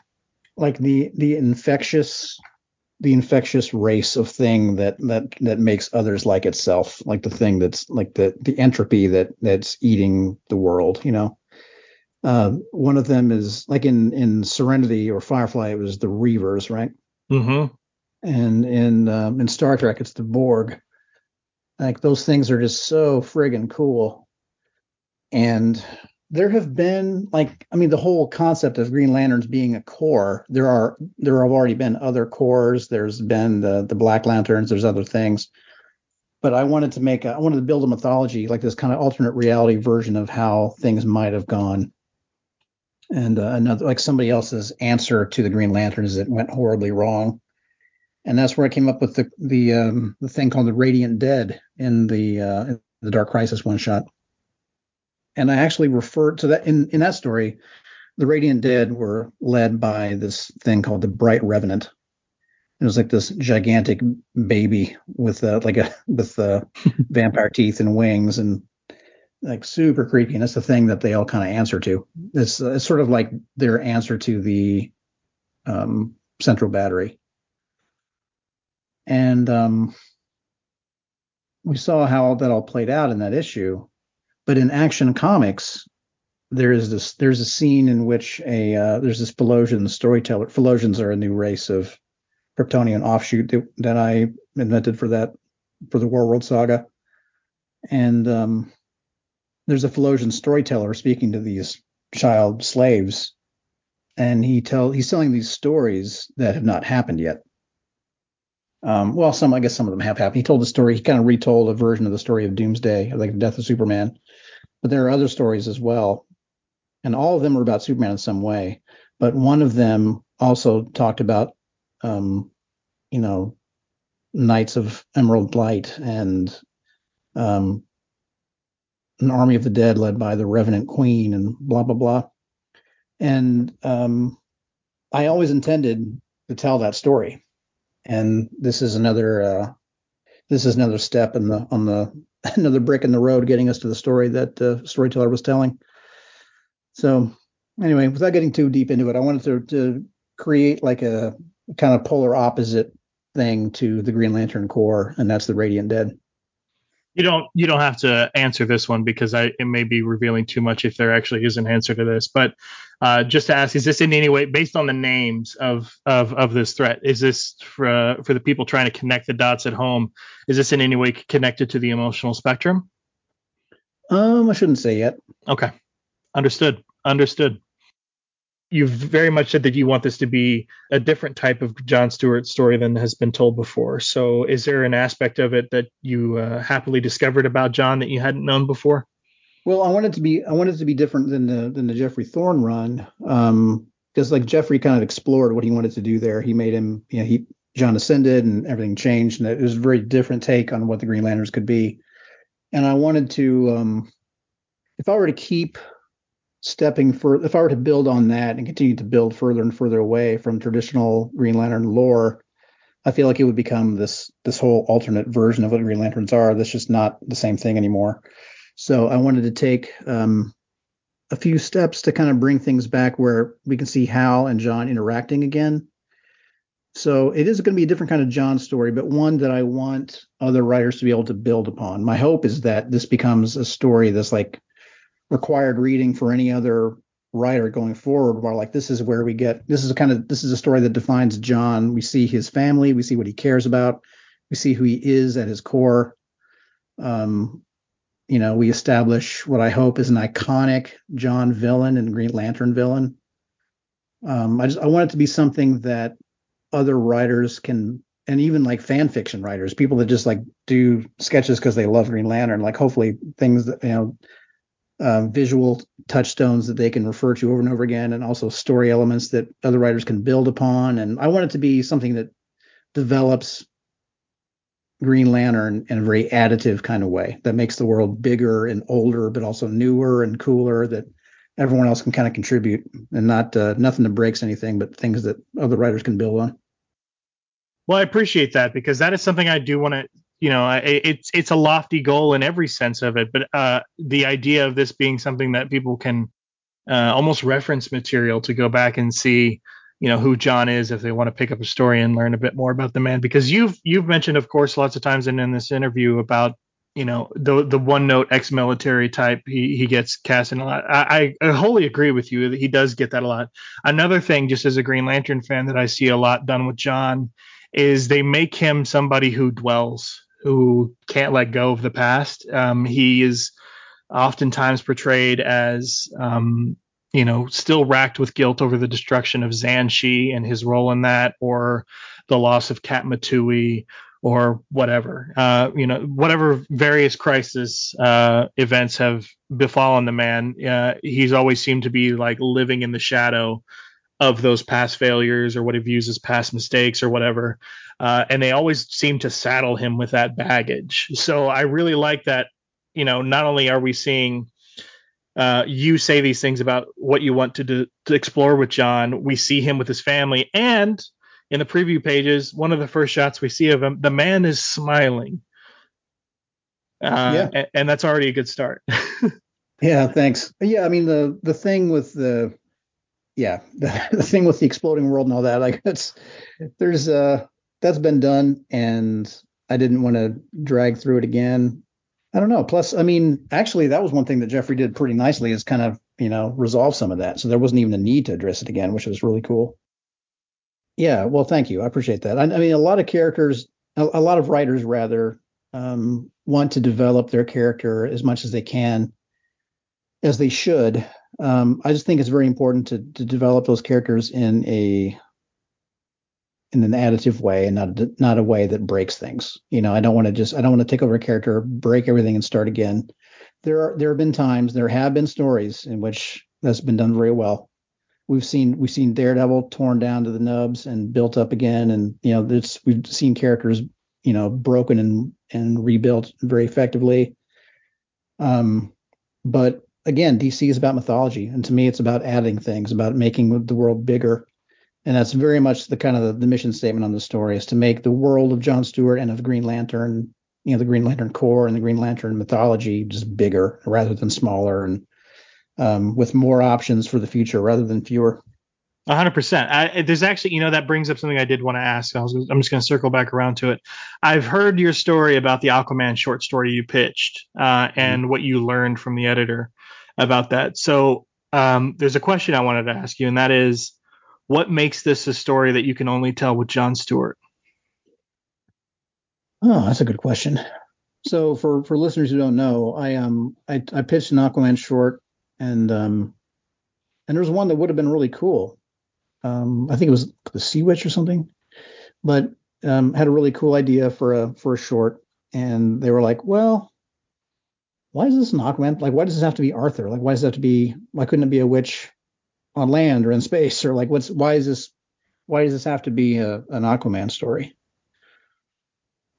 like the the infectious the infectious race of thing that that that makes others like itself, like the thing that's like the the entropy that that's eating the world. You know, uh, one of them is like in in Serenity or Firefly, it was the Reavers, right? Mm-hmm. And in um, in Star Trek, it's the Borg. Like those things are just so friggin' cool, and there have been like I mean the whole concept of Green Lanterns being a Corps. There are there have already been other Corps. There's been the the Black Lanterns. There's other things. But I wanted to make a, I wanted to build a mythology like this kind of alternate reality version of how things might have gone. And uh, another like somebody else's answer to the Green Lanterns that went horribly wrong. And that's where I came up with the the um, the thing called the Radiant Dead in the uh, the Dark Crisis one shot and I actually referred to that in in that story. The Radiant Dead were led by this thing called the Bright Revenant. It was like this gigantic baby with uh, like a with uh, (laughs) vampire teeth and wings and like super creepy. And that's the thing that they all kind of answer to. It's, uh, it's sort of like their answer to the um, Central Battery. And um, we saw how that all played out in that issue. But in Action Comics, there is this there's a scene in which a uh, there's this Phaelosian storyteller. Phaelosians are a new race of Kryptonian offshoot that, that I invented for that for the Warworld Saga. And um, there's a Phaelosian storyteller speaking to these child slaves, and he tell he's telling these stories that have not happened yet. Um, well, some I guess some of them have happened. He told the story. He kind of retold a version of the story of Doomsday, like the death of Superman. But there are other stories as well, and all of them are about Superman in some way. But one of them also talked about, um, you know, Knights of Emerald Light and um, an army of the dead led by the Revenant Queen and blah blah blah. And um, I always intended to tell that story and this is another uh, this is another step in the on the (laughs) another brick in the road getting us to the story that the uh, storyteller was telling. So anyway, without getting too deep into it, I wanted to, to create like a kind of polar opposite thing to the Green Lantern Corps, and that's the Radiant Dead. You don't you don't have to answer this one because I it may be revealing too much if there actually is an answer to this. But uh, just to ask, is this in any way based on the names of of of this threat? Is this for uh, for the people trying to connect the dots at home? Is this in any way connected to the emotional spectrum? Um, I shouldn't say yet. Okay, understood. Understood you've very much said that you want this to be a different type of John Stewart story than has been told before. So, is there an aspect of it that you uh, happily discovered about John that you hadn't known before? Well, I wanted to be I wanted to be different than the than the Geoffrey Thorne run, um, because like Geoffrey kind of explored what he wanted to do there. He made him, you know, he John ascended and everything changed, and it was a very different take on what the Green Lanterns could be. And I wanted to, um, if I were to keep stepping for if I were to build on that and continue to build further and further away from traditional Green Lantern lore, I feel like it would become this this whole alternate version of what Green Lanterns are. That's just not the same thing anymore. So I wanted to take um, a few steps to kind of bring things back where we can see Hal and John interacting again. So it is going to be a different kind of John story, but one that I want other writers to be able to build upon. My hope is that this becomes a story that's like required reading for any other writer going forward where like this is where we get this is a kind of this is a story that defines john. We see his family. We see what he cares about. We see who he is at his core. Um you know we establish what i hope is an iconic john villain and green lantern villain. Um i just i want it to be something that other writers can and even like fan fiction writers people that just like do sketches because they love green lantern like hopefully things that you know uh, visual touchstones that they can refer to over and over again, and also story elements that other writers can build upon. And I want it to be something that develops Green Lantern in a very additive kind of way that makes the world bigger and older, but also newer and cooler. That everyone else can kind of contribute, and not uh, nothing that breaks anything, but things that other writers can build on. Well, I appreciate that because that is something I do want to you know it's it's a lofty goal in every sense of it but uh, the idea of this being something that people can uh, almost reference material to go back and see you know who John is if they want to pick up a story and learn a bit more about the man. Because you've you've mentioned of course lots of times in, in this interview about you know the the one note ex-military type he he gets cast in a lot. I, I wholly agree with you that he does get that a lot. Another thing just as a green lantern fan that i see a lot done with john is they make him somebody who dwells who can't let go of the past. Um, he is oftentimes portrayed as, um, you know, still racked with guilt over the destruction of Xanshi and his role in that, or the loss of Katma Tui, or whatever. Uh, you know, whatever various crisis uh, events have befallen the man, uh, he's always seemed to be like living in the shadow of those past failures or what he views as past mistakes or whatever. Uh, and they always seem to saddle him with that baggage. So I really like that. You know, not only are we seeing uh, you say these things about what you want to do, to explore with John, we see him with his family, and in the preview pages, one of the first shots we see of him, the man is smiling. Uh, yeah. and, and that's already a good start. (laughs) yeah, thanks. Yeah, I mean the the thing with the yeah (laughs) the, the thing with the exploding world and all that like (laughs) it's there's uh that's been done and i didn't want to drag through it again. I don't know plus i mean actually that was one thing that Geoffrey did pretty nicely is kind of you know resolve some of that. So there wasn't even a need to address it again which was really cool. Yeah well thank you. I appreciate that. I, I mean a lot of characters a, a lot of writers rather um, want to develop their character as much as they can as they should um, I just think it's very important to to develop those characters in a in an additive way and not not a way that breaks things. You know, I don't want to just I don't want to take over a character, break everything, and start again. There are there have been times, there have been stories in which that's been done very well. We've seen we've seen Daredevil torn down to the nubs and built up again, and you know, this we've seen characters you know broken and and rebuilt very effectively. Um, but again, DC is about mythology, and to me, it's about adding things, about making the world bigger. and that's very much the kind of the, the, mission statement on the story is to make the world of John Stewart and of Green Lantern, you know, the Green Lantern Corps and the Green Lantern mythology just bigger rather than smaller and um, with more options for the future rather than fewer. 100%. there's actually, you know, that brings up something I did want to ask. I was, I'm just going to circle back around to it. I've heard your story about the Aquaman short story you pitched uh, and mm-hmm. what you learned from the editor about that. So um, there's a question I wanted to ask you, and that is, what makes this a story that you can only tell with John Stewart? Oh, that's a good question. So for for listeners who don't know, I um I, I pitched an Aquaman short, and um and there was one that would have been really cool. Um, I think it was the Sea Witch or something, but um, had a really cool idea for a for a short, and they were like, well, why is this an Aquaman? Like, why does this have to be Arthur? Like, why does it have to be? Why couldn't it be a witch on land or in space or like what's why is this why does this have to be a, an Aquaman story?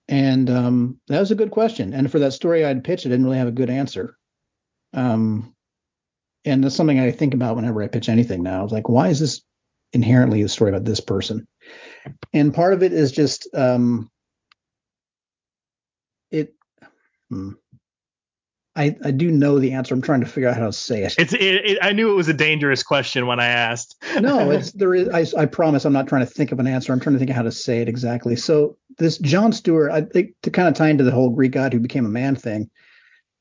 And um, that was a good question. And for that story I'd pitched, I didn't really have a good answer. Um, and that's something I think about whenever I pitch anything now. Like, why is this inherently a story about this person? And part of it is just um, it. Hmm, I, I do know the answer. I'm trying to figure out how to say it. It's it, it, I knew it was a dangerous question when I asked. no, (laughs) it's there is. I, I promise I'm not trying to think of an answer. I'm trying to think of how to say it exactly. So this John Stewart, I think to kind of tie into the whole Greek god who became a man thing.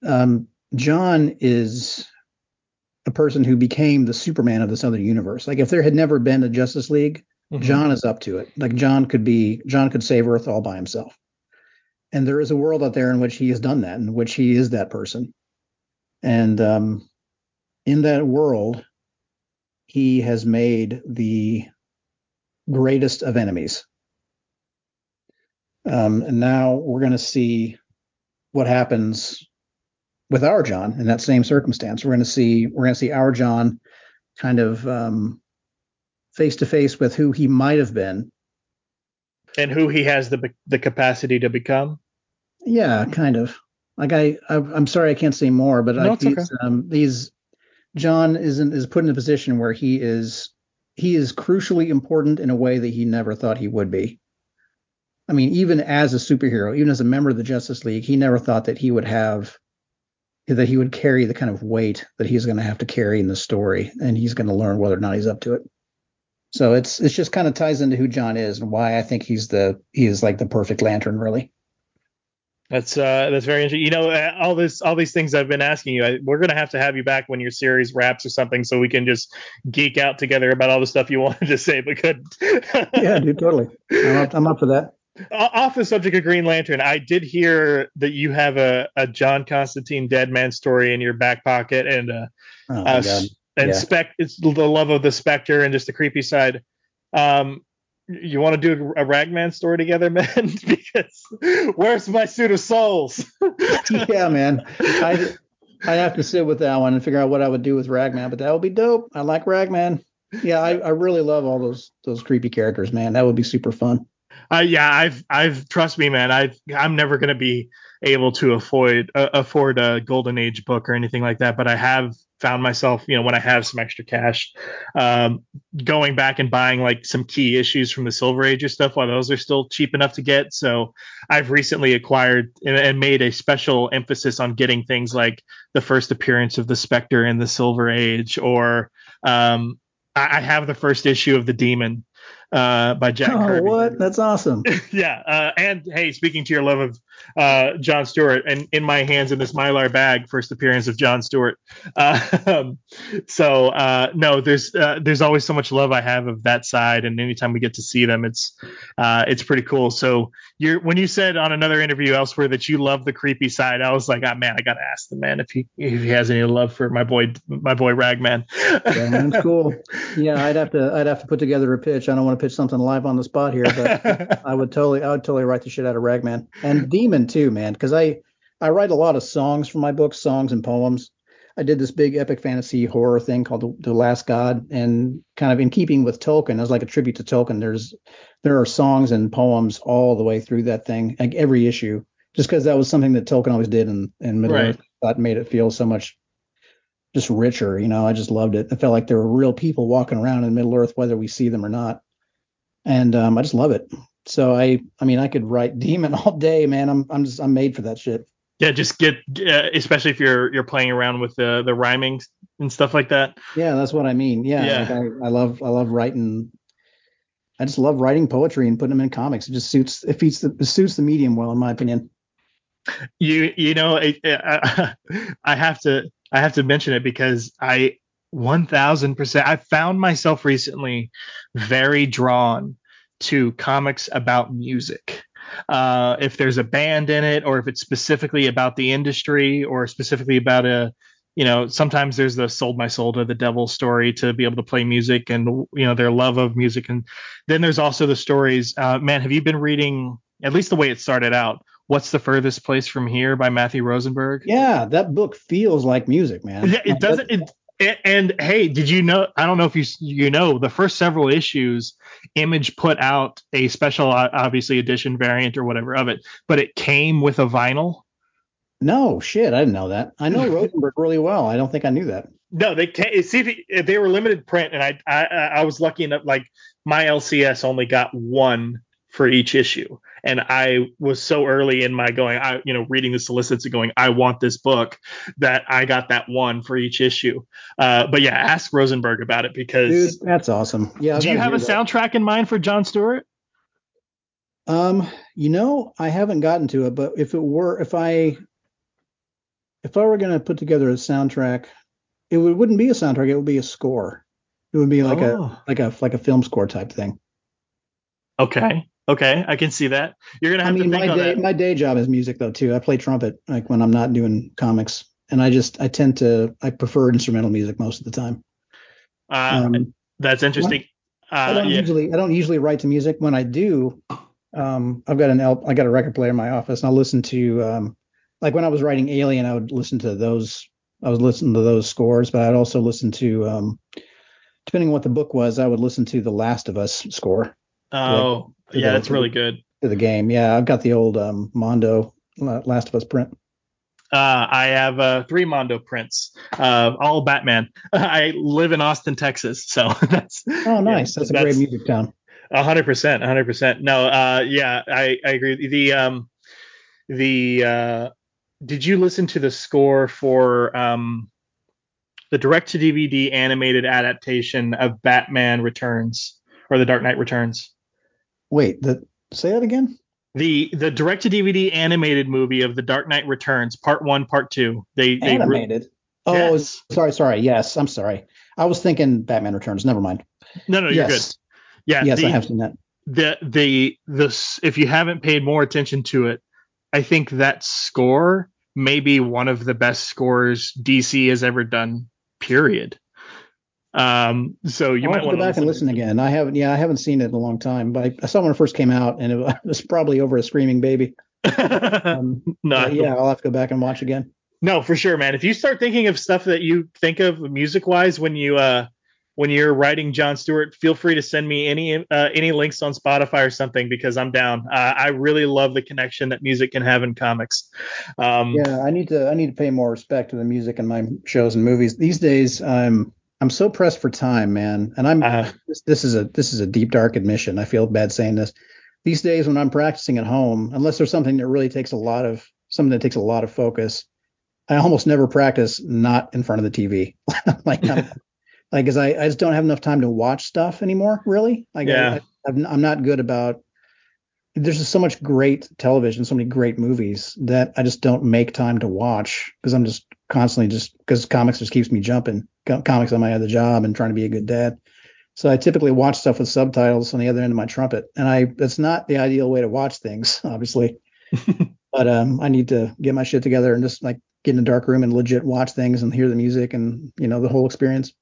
Um, John is a person who became the Superman of this other universe. Like if there had never been a Justice League, mm-hmm. John is up to it. Like John could be John could save Earth all by himself. And there is a world out there in which he has done that, in which he is that person. And um, in that world, he has made the greatest of enemies. Um, and now we're going to see what happens with our John in that same circumstance. We're going to see we're going to see our John kind of face to face with who he might have been, and who he has the the capacity to become. Yeah, kind of. Like I, I am sorry I can't say more, but no, like these, okay. um, these John isn't is put in a position where he is he is crucially important in a way that he never thought he would be. I mean, even as a superhero, even as a member of the Justice League, he never thought that he would have that he would carry the kind of weight that he's going to have to carry in the story, and he's going to learn whether or not he's up to it. So it's it's just kind of ties into who John is and why I think he's the he is like the perfect Lantern, really. That's uh, that's very interesting. You know, uh, all this, all these things I've been asking you, I, we're gonna have to have you back when your series wraps or something, so we can just geek out together about all the stuff you (laughs) wanted to say but couldn't. yeah, dude, totally. I'm up, I'm up for that. Off the subject of Green Lantern, I did hear that you have a, a John Constantine dead man story in your back pocket, and uh, oh uh and yeah. spec, it's the love of the Spectre and just the creepy side. Um, you want to do a Ragman story together, (laughs) man? because where's my suit of souls? (laughs) yeah, man. I I have to sit with that one and figure out what I would do with Ragman, but that would be dope. I like Ragman. Yeah, I, I really love all those those creepy characters, man. That would be super fun. Uh, yeah, I've I've trust me, man. I I'm never gonna be able to afford uh, afford a golden age book or anything like that, but I have found myself, you know, when I have some extra cash, um, going back and buying like some key issues from the Silver Age or stuff while those are still cheap enough to get. So I've recently acquired and, and made a special emphasis on getting things like the first appearance of the Spectre in the Silver Age, or um, I, I have the first issue of the Demon uh, by Jack oh, Kirby. what? That's awesome. (laughs) yeah. Uh, and hey, speaking to your love of uh, John Stewart, and in my hands in this Mylar bag, first appearance of John Stewart. (laughs) Um, so uh, no, there's uh, there's always so much love I have of that side, and anytime we get to see them, it's uh, it's pretty cool. So you're when you said on another interview elsewhere that you love the creepy side, I was like, ah, man, I gotta ask the man if he if he has any love for my boy my boy Ragman. Ragman's cool. (laughs) Yeah, I'd have to I'd have to put together a pitch. I don't want to pitch something live on the spot here, but (laughs) I would totally I would totally write the shit out of Ragman and Demon too, man, because I I write a lot of songs for my books, songs and poems. I did this big epic fantasy horror thing called the, the, Last God, and kind of in keeping with Tolkien, as like a tribute to Tolkien. There's there are songs and poems all the way through that thing, like every issue, just because that was something that Tolkien always did in in Middle right. Earth. That made it feel so much just richer. You know, I just loved it. I felt like there were real people walking around in Middle Earth, whether we see them or not. And um, I just love it. So I, I mean, I could write (laughs) Demon all day, man. I'm, I'm just, I'm made for that shit. Yeah, just get, uh, especially if you're you're playing around with the the rhyming and stuff like that. Yeah, that's what I mean. Yeah, Yeah. Like I, I love, I love writing. I just love writing poetry and putting them in comics. It just suits, it suits the, it suits the medium well, in my opinion. You you know, it, I, (laughs) I have to I have to mention it because I 1000% I found myself recently very drawn to comics about music. Uh, if there's a band in it, or if it's specifically about the industry, or specifically about a, you know, sometimes there's the sold my soul to the devil story to be able to play music and you know their love of music, and then there's also the stories. Uh, man, have you been reading at least the way it started out? What's the furthest place from here by Matthew Rosenberg? Yeah, that book feels like music, man. Yeah, it doesn't. It, and, and hey, did you know? I don't know if you you know the first several issues, Image put out a special, obviously edition variant or whatever of it, but it came with a vinyl. No shit, I didn't know that. I know (laughs) Rosenberg really well. I don't think I knew that. No, they can't. See, if they were limited print, and I, I I was lucky enough. Like my LCS only got one for each issue, and I was so early in my going, I you know reading the solicits and going, I want this book, that I got that one for each issue. Uh, but yeah, ask Rosenberg about it because. Dude, that's awesome. Yeah. I've do you have a that. soundtrack in mind for John Stewart? Um, you know, I haven't gotten to it, but if it were, if I, if I were gonna put together a soundtrack, it would, wouldn't be a soundtrack. It would be a score. It would be like Oh. a like a like a film score type thing. Okay, okay, I can see that. You're gonna I have mean, to think my day that. my day job is music though too. I play trumpet like when I'm not doing comics, and I just I tend to I prefer instrumental music most of the time. Uh, Um, that's interesting. I Uh, don't yeah. usually I don't usually write to music. When I do, um, I've got an L, I got a record player in my office, and I'll listen to um, like when I was writing Alien, I would listen to those. I was listening to those scores, but I'd also listen to um, depending on what the book was, I would listen to the Last of Us score Oh, yeah, the- that's really good. to the game. Yeah, I've got the old um, Mondo Last of Us print. Uh, I have uh, three Mondo prints, uh, all Batman. (laughs) I live in Austin, Texas, so (laughs) that's Oh, nice. that's a great music town. A hundred percent, a hundred percent. No, uh, yeah, I, I agree. The um, the uh, did you listen to the score for um, the direct to DVD animated adaptation of Batman Returns or The Dark Knight Returns? Wait, the, say that again. The the direct to DVD animated movie of The Dark Knight Returns, Part One, Part Two. They they re- Animated. Oh, Yes. sorry, sorry. Yes, I'm sorry. I was thinking Batman Returns. Never mind. no no you're yes, good. Yeah, yes, the, I have seen that. the the the if you haven't paid more attention to it, I think that score may be one of the best scores DC has ever done. Period. Um, so you I'll might want to go back and listen again. I haven't. Yeah, I haven't seen it in a long time, but I, I saw when it first came out, and it (laughs) was probably over a screaming baby. (laughs) Um, no, yeah, I'll have to go back and watch again. no, for sure, man. If you start thinking of stuff that you think of music wise when you uh when you're writing John Stewart, feel free to send me any uh, any links on Spotify or something because I'm down. Uh, I really love the connection that music can have in comics. Um, Yeah, I need to. I need to pay more respect to the music in my shows and movies these days. I'm I'm so pressed for time, man, and I'm Uh, this, this is a this is a deep dark admission. I feel bad saying this. These days when I'm practicing at home, unless there's something that really takes a lot of something that takes a lot of focus, I almost never practice not in front of the TV. (laughs) like I'm, (laughs) like cuz I, I just don't have enough time to watch stuff anymore, really. Like Yeah. I, I'm, I'm not good about there's just so much great television, so many great movies that I just don't make time to watch because I'm just constantly just because comics just keeps me jumping. Co- Comics on my other job and trying to be a good dad. So I typically watch stuff with subtitles on the other end of my trumpet, and I that's not the ideal way to watch things, (laughs) obviously. (laughs) but um, I need to get my shit together and just like get in a dark room and legit watch things and hear the music and you know the whole experience.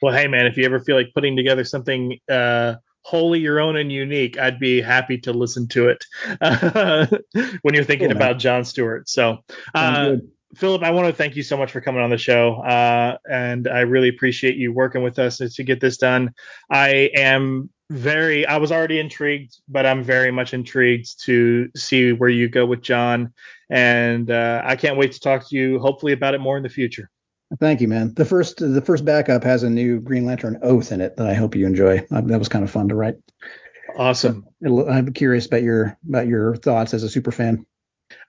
Well, hey man, if you ever feel like putting together something uh, wholly your own and unique, I'd be happy to listen to it (laughs) when you're thinking Cool, about John Stewart. So, uh. Phillip, I want to thank you so much for coming on the show, uh, and I really appreciate you working with us to get this done. I am very, I was already intrigued, but I'm very much intrigued to see where you go with John, and uh, I can't wait to talk to you, hopefully, about it more in the future. Thank you, man. The first the first backup has a new Green Lantern oath in it that I hope you enjoy. Uh, That was kind of fun to write. Awesome. I'm curious about your about your thoughts as a super fan.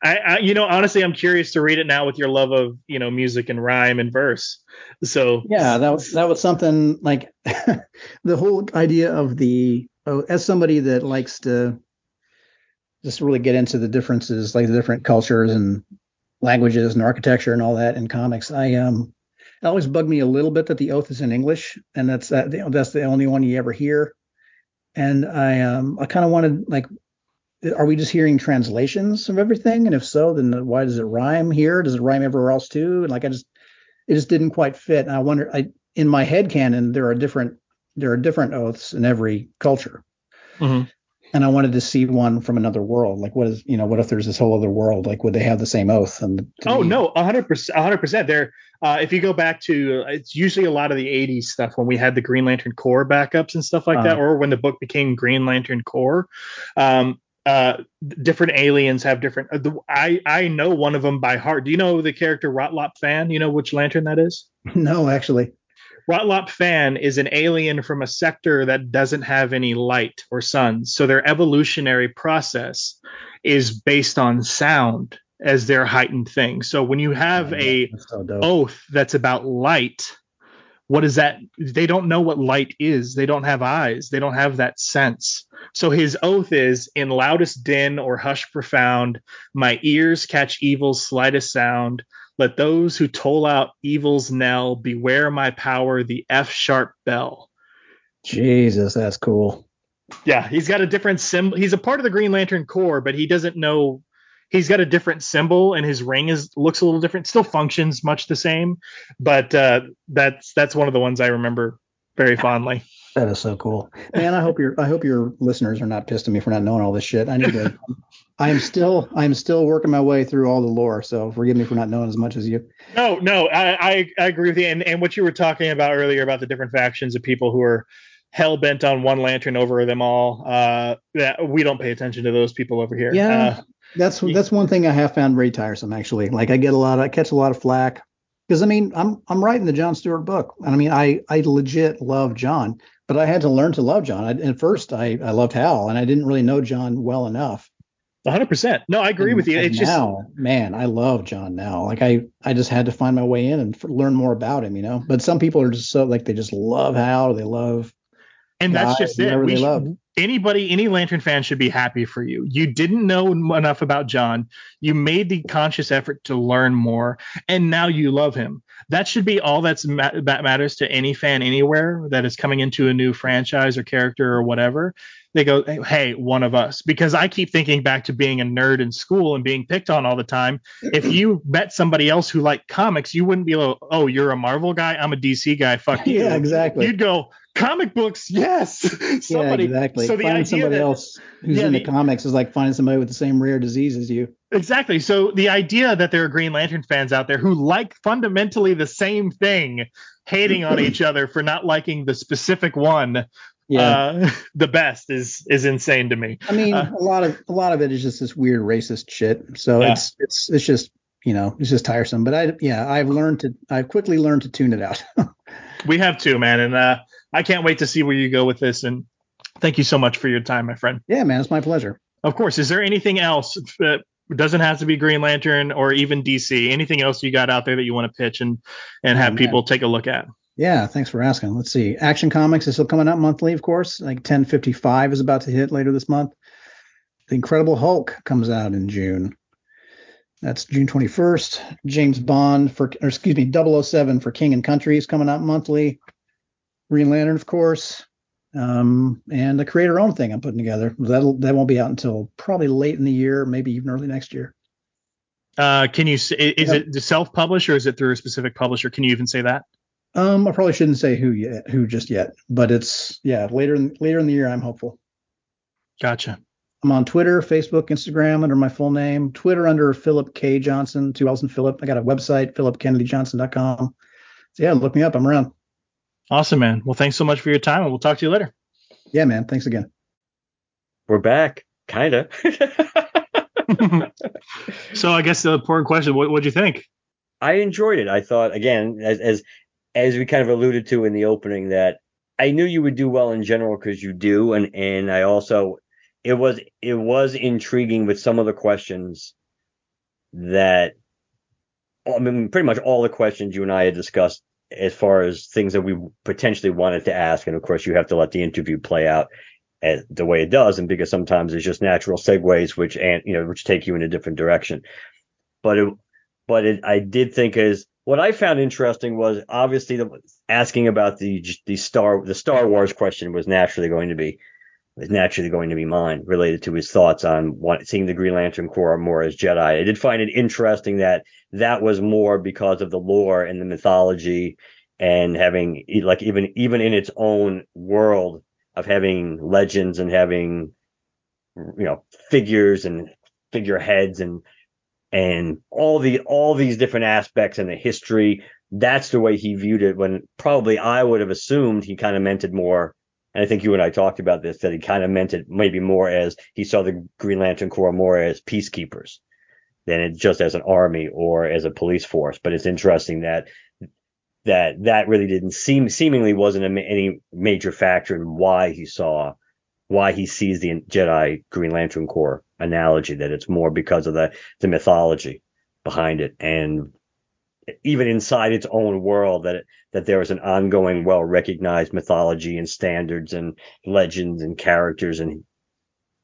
I, I, you know, honestly, I'm curious to read it now with your love of, you know, music and rhyme and verse. So yeah, that was that was something like (laughs) the whole idea of the oh, as somebody that likes to just really get into the differences, like the different cultures and languages and architecture and all that in comics. I um, it always bugged me a little bit that the oath is in English, and that's that that's the only one you ever hear. And I um, I kind of wanted like are we just hearing translations of everything? And if so, then why does it rhyme here? Does it rhyme everywhere else too? And like I just it just didn't quite fit. And I wonder I in my head canon there are different there are different oaths in every culture. Mm-hmm. And I wanted to see one from another world. Like what is you know, what if there's this whole other world? Like would they have the same oath? And Oh me, no, hundred percent hundred percent. There uh, if you go back to it's usually a lot of the 80s stuff when we had the Green Lantern Corps backups and stuff like uh, that, or when the book became Green Lantern Corps. Um, uh, different aliens have different. Uh, the, I I know one of them by heart. Do you know the character Rot Lop Fan? You know which lantern that is? (laughs) No, actually. Rot Lop Fan is an alien from a sector that doesn't have any light or sun. So their evolutionary process is based on sound as their heightened thing. So when you have a so oath that's about light, what is that? They don't know what light is. They don't have eyes. They don't have that sense. So his oath is in loudest din or hush profound, my ears catch evil's slightest sound. Let those who toll out evil's knell beware my power, the F sharp bell. Jesus, that's cool. Yeah, he's got a different symbol. He's a part of the Green Lantern Corps, but he doesn't know he's got a different symbol and his ring is looks a little different still functions much the same but uh, that's that's one of the ones i remember very fondly. (laughs) That is so cool. Man i hope your i hope your listeners are not pissed at me for not knowing all this shit. I need to (laughs) i am still i am still working my way through all the lore so forgive me for not knowing as much as you. No no i i, I agree with you and, and what you were talking about earlier about the different factions of people who are hell bent on one lantern over them all. Uh, that we don't pay attention to those people over here. Yeah, uh, that's that's one thing I have found very tiresome actually. Like I get a lot, of, I catch a lot of flack because I mean I'm I'm writing the John Stewart book, and I mean I I legit love John, but I had to learn to love John. I, at first I I loved Hal, and I didn't really know John well enough. 100. percent No, I agree and, with you. It's now, just man, I love John now. Like I I just had to find my way in and f- learn more about him, you know. But some people are just so like they just love Hal, or they love and that's just it. We should, anybody, any Lantern fan should be happy for you. You didn't know enough about John. You made the conscious effort to learn more, and now you love him. That should be all that's ma- that matters to any fan anywhere that is coming into a new franchise or character or whatever. They go, hey, one of us. Because I keep thinking back to being a nerd in school and being picked on all the time. If you met somebody else who liked comics, you wouldn't be like, oh, you're a Marvel guy, I'm a DC guy. Fuck (laughs) you. yeah, exactly. You'd go, comic books, yes. (laughs) somebody, yeah, exactly. So the Finding somebody that, else who's yeah, the comics is like finding somebody with the same rare disease as you. Exactly. So the idea that there are Green Lantern fans out there who like fundamentally the same thing, hating on each (clears throat) other for not liking the specific one, yeah. Uh, (laughs) the best is is insane to me. I mean, uh, a lot of a lot of it is just this weird racist shit. So yeah. it's it's it's just you know it's just tiresome. But I yeah I've learned to I've quickly learned to tune it out. (laughs) we have too, man, and uh, I can't wait to see where you go with this. And thank you so much for your time, my friend. Yeah, man, it's my pleasure. Of course. Is there anything else that doesn't have to be Green Lantern or even DC? Anything else you got out there that you want to pitch and and have oh, people take a look at? Yeah, thanks for asking. Let's see. Action Comics is still coming out monthly, of course. Like 1055 is about to hit later this month. The Incredible Hulk comes out in June. That's June 21st. James Bond for, or excuse me, 007 for King and Country is coming out monthly. Green Lantern, of course, um, and the creator own thing I'm putting together. That'll that won't be out until probably late in the year, maybe even early next year. Uh, can you is yep. it self publish or is it through a specific publisher? Can you even say that? Um, I probably shouldn't say who yet, who just yet, but it's yeah later in later in the year. I'm hopeful. Gotcha. I'm on Twitter, Facebook, Instagram under my full name. Twitter under Phillip K Johnson, two L's and Phillip. I got a website, phillipkennedyjohnson.com. So yeah, look me up. I'm around. Awesome, man. Well, thanks so much for your time, and we'll talk to you later. Yeah, man. Thanks again. We're back, kinda. (laughs) (laughs) so I guess the important question: What would you think? I enjoyed it. I thought again, as as as we kind of alluded to in the opening, that I knew you would do well in general because you do, and and I also it was it was intriguing with some of the questions that I mean pretty much all the questions you and I had discussed as far as things that we potentially wanted to ask, and of course you have to let the interview play out as, the way it does, and because sometimes it's just natural segues which and you know which take you in a different direction. But it, but it, I did think is what I found interesting was obviously the, asking about the the star the Star Wars question was naturally going to be was naturally going to be mine related to his thoughts on seeing the Green Lantern Corps more as Jedi. I did find it interesting that that was more because of the lore and the mythology and having like even even in its own world of having legends and having you know figures and figureheads and and all the all these different aspects in the history that's the way he viewed it when probably I would have assumed he kind of meant it more and I think you and I talked about this that he kind of meant it maybe more as he saw the Green Lantern Corps more as peacekeepers than it just as an army or as a police force. But it's interesting that that that really didn't seem seemingly wasn't a, any major factor in why he saw why he sees the Jedi Green Lantern Corps analogy that it's more because of the the mythology behind it and even inside its own world that it, that there is an ongoing, well recognized mythology and standards and legends and characters and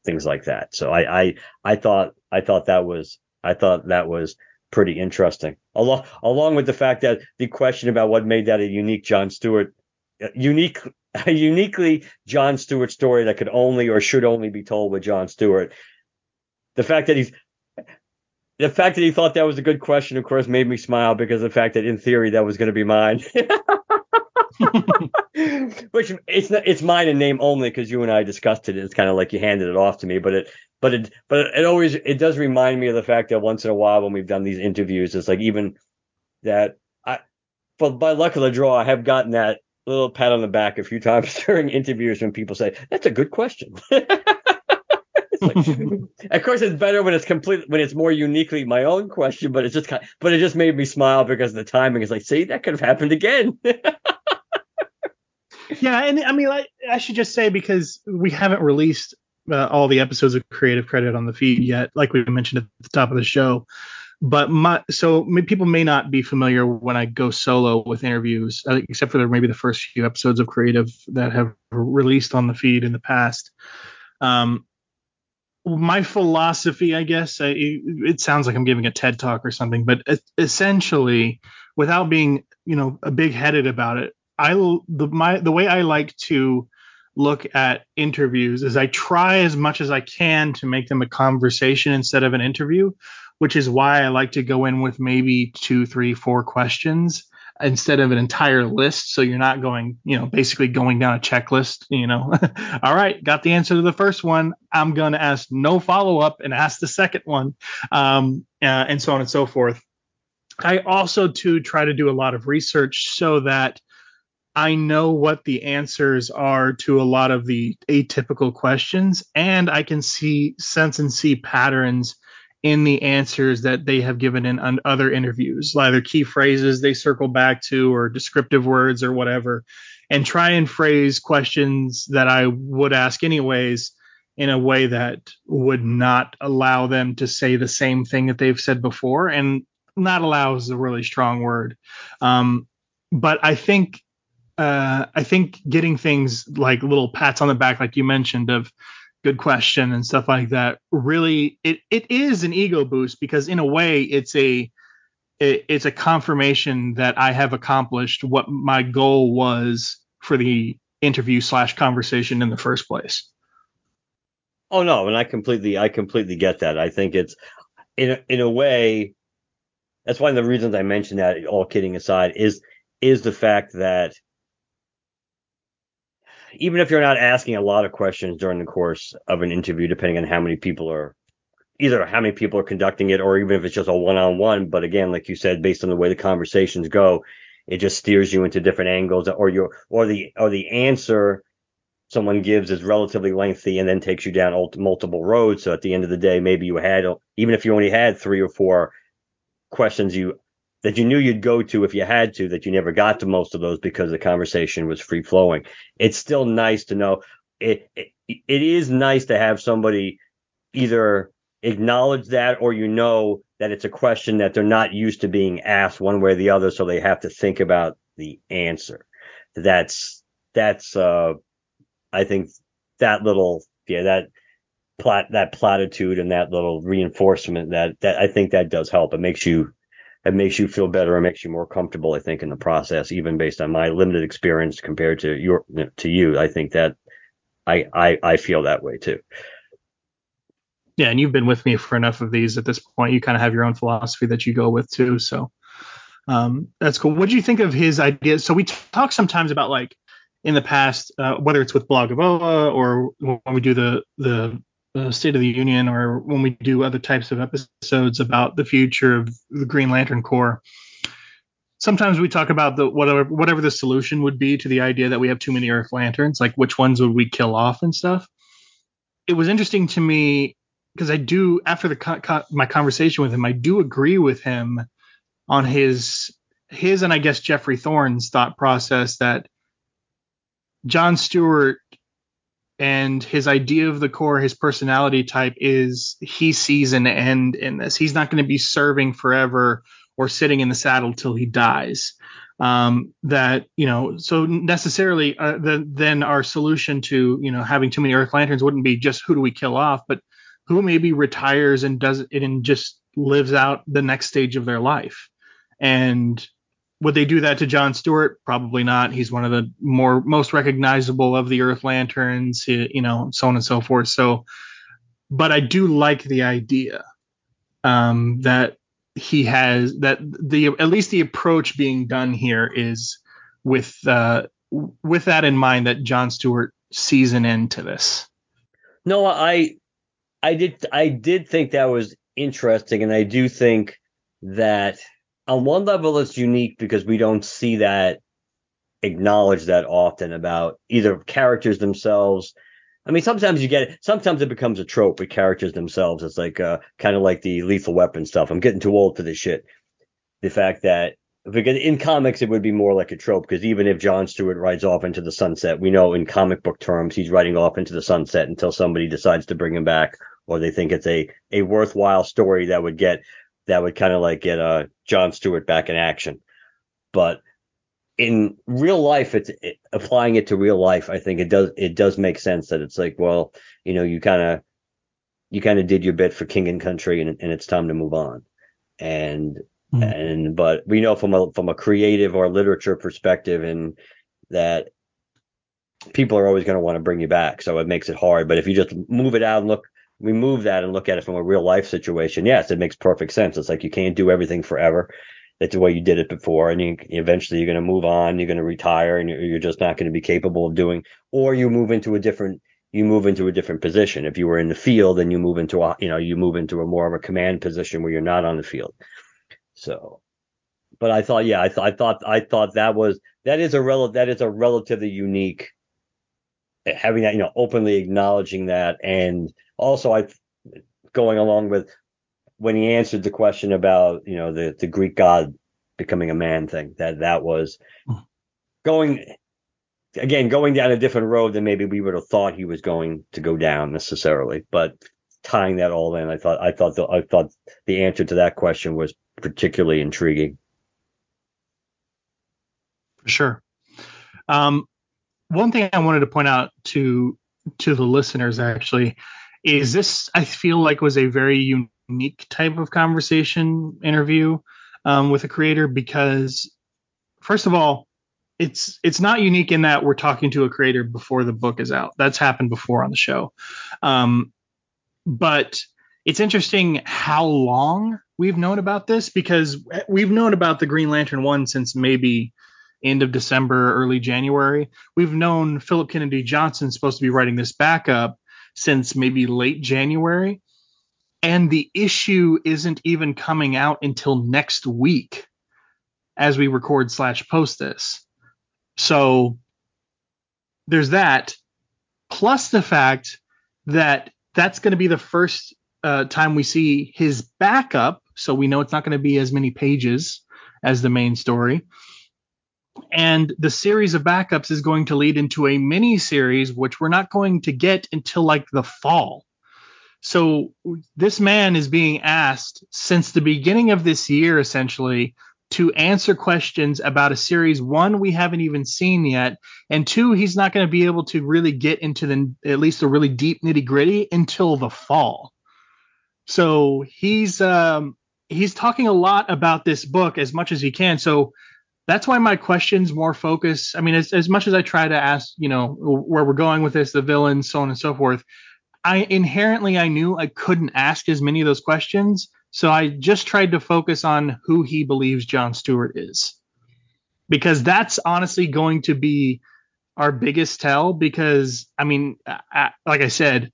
things like that. So I, I, I thought, I thought that was, I thought that was pretty interesting. Along, along with the fact that the question about what made that a unique John Stewart, uh, unique, (laughs) a uniquely John Stewart story that could only or should only be told with John Stewart. The fact that he's the fact that he thought that was a good question, of course, made me smile because the fact that in theory that was going to be mine. (laughs) Which it's not, it's mine in name only because you and I discussed it. It's kind of like you handed it off to me, but it but it but it always it does remind me of the fact that once in a while when we've done these interviews, it's like even that I, but by luck of the draw, I have gotten that little pat on the back a few times (laughs) during interviews when people say that's a good question. (laughs) like, (laughs) of course, it's better when it's complete when it's more uniquely my own question, but it's just kind of, but it just made me smile because the timing is like, see, that could have happened again. yeah, and I mean, I, I should just say because we haven't released uh, all the episodes of Creative Credit on the feed yet, like we mentioned at the top of the show. But my so people may not be familiar when I go solo with interviews, uh, except for maybe the first few episodes of Creative that have released on the feed in the past. Um, my philosophy, I guess, I, it sounds like I'm giving a TED talk or something, but essentially, without being, you know, a big headed about it, I the my the way I like to look at interviews is I try as much as I can to make them a conversation instead of an interview, which is why I like to go in with maybe two, three, four questions instead of an entire list. So you're not going, you know, basically going down a checklist, you know, (laughs) all right, got the answer to the first one. I'm going to ask no follow up and ask the second one, um, uh, and so on and so forth. I also too try to do a lot of research so that I know what the answers are to a lot of the atypical questions, and I can see sense and see patterns in the answers that they have given in other interviews, either key phrases they circle back to or descriptive words or whatever, and try and phrase questions that I would ask anyways in a way that would not allow them to say the same thing that they've said before. And not allow is a really strong word. Um, but I think uh, I think getting things like little pats on the back, like you mentioned, of good question and stuff like that. Really it, it is an ego boost because in a way it's a it, it's a confirmation that i have accomplished what my goal was for the interview slash conversation in the first place. Oh no and i completely i completely get that. I think it's in a, in a way that's one of the reasons i mentioned that all kidding aside is is the fact that even if you're not asking a lot of questions during the course of an interview, depending on how many people are either how many people are conducting it or even if it's just a one-on-one. But again, like you said, based on the way the conversations go, it just steers you into different angles or your or the or the answer someone gives is relatively lengthy and then takes you down multiple roads. So at the end of the day, maybe you had even if you only had three or four questions you that you knew you'd go to if you had to, that you never got to most of those because the conversation was free flowing. It's still nice to know it, it it is nice to have somebody either acknowledge that or you know that it's a question that they're not used to being asked one way or the other, so they have to think about the answer. That's that's uh I think that little yeah that plat that platitude and that little reinforcement that that I think that does help. It makes you it makes you feel better. It makes you more comfortable. I think in the process, even based on my limited experience compared to your to you, I think that I I, I feel that way too. Yeah, and you've been with me for enough of these at this point. You kind of have your own philosophy that you go with too. So um, that's cool. What do you think of his ideas? So we talk sometimes about like in the past, uh, whether it's with Blog of Oa or when we do the the uh, State of the Union or when we do other types of episodes about the future of the Green Lantern Corps. Sometimes we talk about the whatever whatever the solution would be to the idea that we have too many Earth Lanterns, like which ones would we kill off and stuff. It was interesting to me because I do after the co- co- my conversation with him, I do agree with him on his his and I guess Geoffrey Thorne's thought process that John Stewart and his idea of the Corps, his personality type is he sees an end in this. He's not going to be serving forever or sitting in the saddle till he dies. Um, that you know, so necessarily, uh, the, then our solution to you know having too many Earth Lanterns wouldn't be just who do we kill off, but who maybe retires and does it and just lives out the next stage of their life. And would they do that to John Stewart? Probably not. He's one of the more most recognizable of the Earth Lanterns, you know, so on and so forth. So, but I do like the idea um, that he has that the at least the approach being done here is with uh, with that in mind that John Stewart sees an end to this. No, I I did I did think that was interesting, and I do think that on one level it's unique because we don't see that acknowledged that often about either characters themselves. I mean, sometimes you get it. Sometimes it becomes a trope with characters themselves. It's like uh, kind of like the Lethal Weapon stuff. I'm getting too old for this shit. The fact that because in comics it would be more like a trope because even if John Stewart rides off into the sunset, we know in comic book terms he's riding off into the sunset until somebody decides to bring him back or they think it's a a worthwhile story that would get that would kind of like get uh, John Stewart back in action. But in real life, it's it, applying it to real life. I think it does it does make sense that it's like, well, you know, you kind of you kind of did your bit for King and Country, and, and it's time to move on. And mm-hmm. and but we know from a from a creative or literature perspective, and that people are always going to want to bring you back, so it makes it hard. But if you just move it out and look remove that and look at it from a real life situation, yes, it makes perfect sense. It's like you can't do everything forever. That's the way you did it before, and you, eventually you're going to move on. You're going to retire, and you're, just not going to be capable of doing. Or you move into a different you move into a different position. If you were in the field, then you move into a you know you move into a more of a command position where you're not on the field. So, but I thought, yeah, I thought I thought I thought that was that is a rel that is a relatively unique having that you know openly acknowledging that and also I going along with when he answered the question about you know the the Greek god becoming a man thing that that was going again going down a different road than maybe we would have thought he was going to go down necessarily but tying that all in I thought I thought the, I thought the answer to that question was particularly intriguing. For sure. Um, one thing I wanted to point out to to the listeners actually is this I feel like was a very unique type of conversation interview um, with a creator because first of all, it's it's not unique in that we're talking to a creator before the book is out. That's happened before on the show, um, but it's interesting how long we've known about this because we've known about the Green Lantern one since maybe end of December, early January. We've known Phillip Kennedy Johnson supposed to be writing this backup since maybe late January. And the issue isn't even coming out until next week as we record slash post this. So there's that, plus the fact that that's going to be the first uh, time we see his backup. So we know it's not going to be as many pages as the main story. And the series of backups is going to lead into a mini series, which we're not going to get until like the fall. So this man is being asked since the beginning of this year, essentially, to answer questions about a series one we haven't even seen yet, and two he's not going to be able to really get into the at least the really deep nitty gritty until the fall. So he's um, he's talking a lot about this book as much as he can. So that's why my questions more focus. I mean, as, as much as I try to ask, you know, where we're going with this, the villains, so on and so forth. I inherently I knew I couldn't ask as many of those questions so I just tried to focus on who he believes John Stewart is. Because that's honestly going to be our biggest tell. Because, I mean, I, like I said,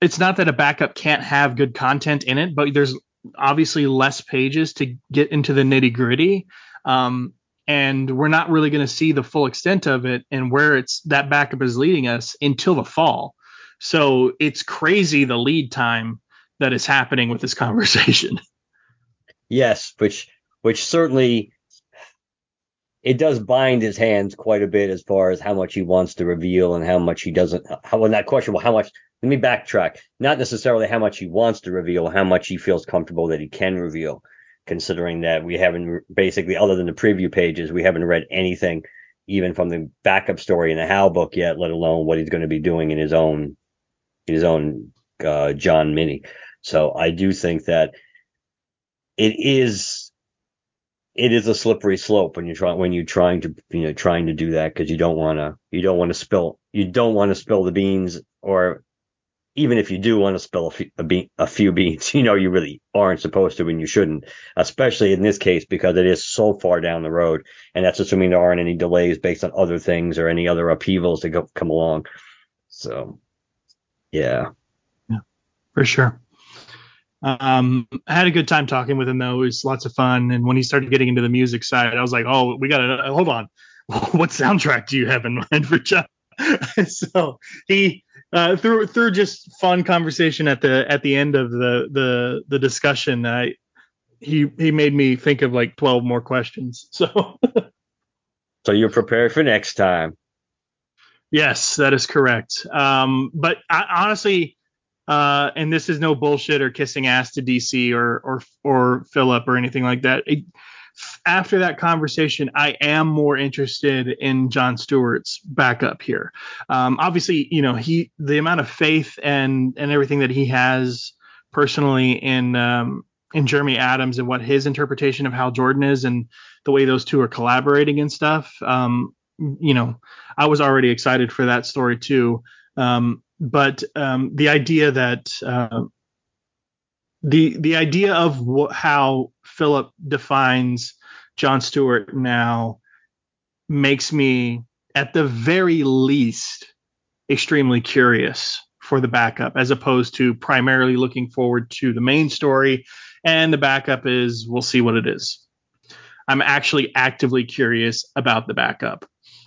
it's not that a backup can't have good content in it, but there's obviously less pages to get into the nitty gritty. Um, and we're not really going to see the full extent of it and where it's that backup is leading us until the fall. So it's crazy the lead time that is happening with this (laughs) conversation. Yes, which which certainly it does bind his hands quite a bit as far as how much he wants to reveal and how much he doesn't. How well, not questionable. How much? Let me backtrack. Not necessarily how much he wants to reveal, how much he feels comfortable that he can reveal. Considering that we haven't basically, other than the preview pages, we haven't read anything, even from the backup story in the Hal book yet, let alone what he's going to be doing in his own, his own uh, John Mini. So I do think that it is it is a slippery slope when you're trying when you're trying to you know trying to do that because you don't want to you don't want to spill you don't want to spill the beans or even if you do want to spill a few, a, be- a few beans (laughs) you know you really aren't supposed to and you shouldn't especially in this case because it is so far down the road and that's assuming there aren't any delays based on other things or any other upheavals that go, come along so yeah yeah for sure um, I had a good time talking with him though. It was lots of fun. And when he started getting into the music side, I was like, oh, we got to hold on. (laughs) what soundtrack do you have in mind for John? (laughs) so he uh, through through just fun conversation at the at the end of the the the discussion, I he he made me think of like 12 more questions. (laughs) So so you're prepared for next time. Yes, that is correct. Um, but I, honestly, uh, and this is no bullshit or kissing ass to DC or or or Phillip or anything like that. It, after that conversation, I am more interested in John Stewart's backup here. Um, obviously, you know he the amount of faith and and everything that he has personally in um, in Jeremy Adams and what his interpretation of Hal Jordan is and the way those two are collaborating and stuff. Um, you know, I was already excited for that story too. Um, but um, the idea that uh, the the idea of wh- how Phillip defines John Stewart now makes me, at the very least, extremely curious for the backup, as opposed to primarily looking forward to the main story. And the backup is we'll see what it is. I'm actually actively curious about the backup.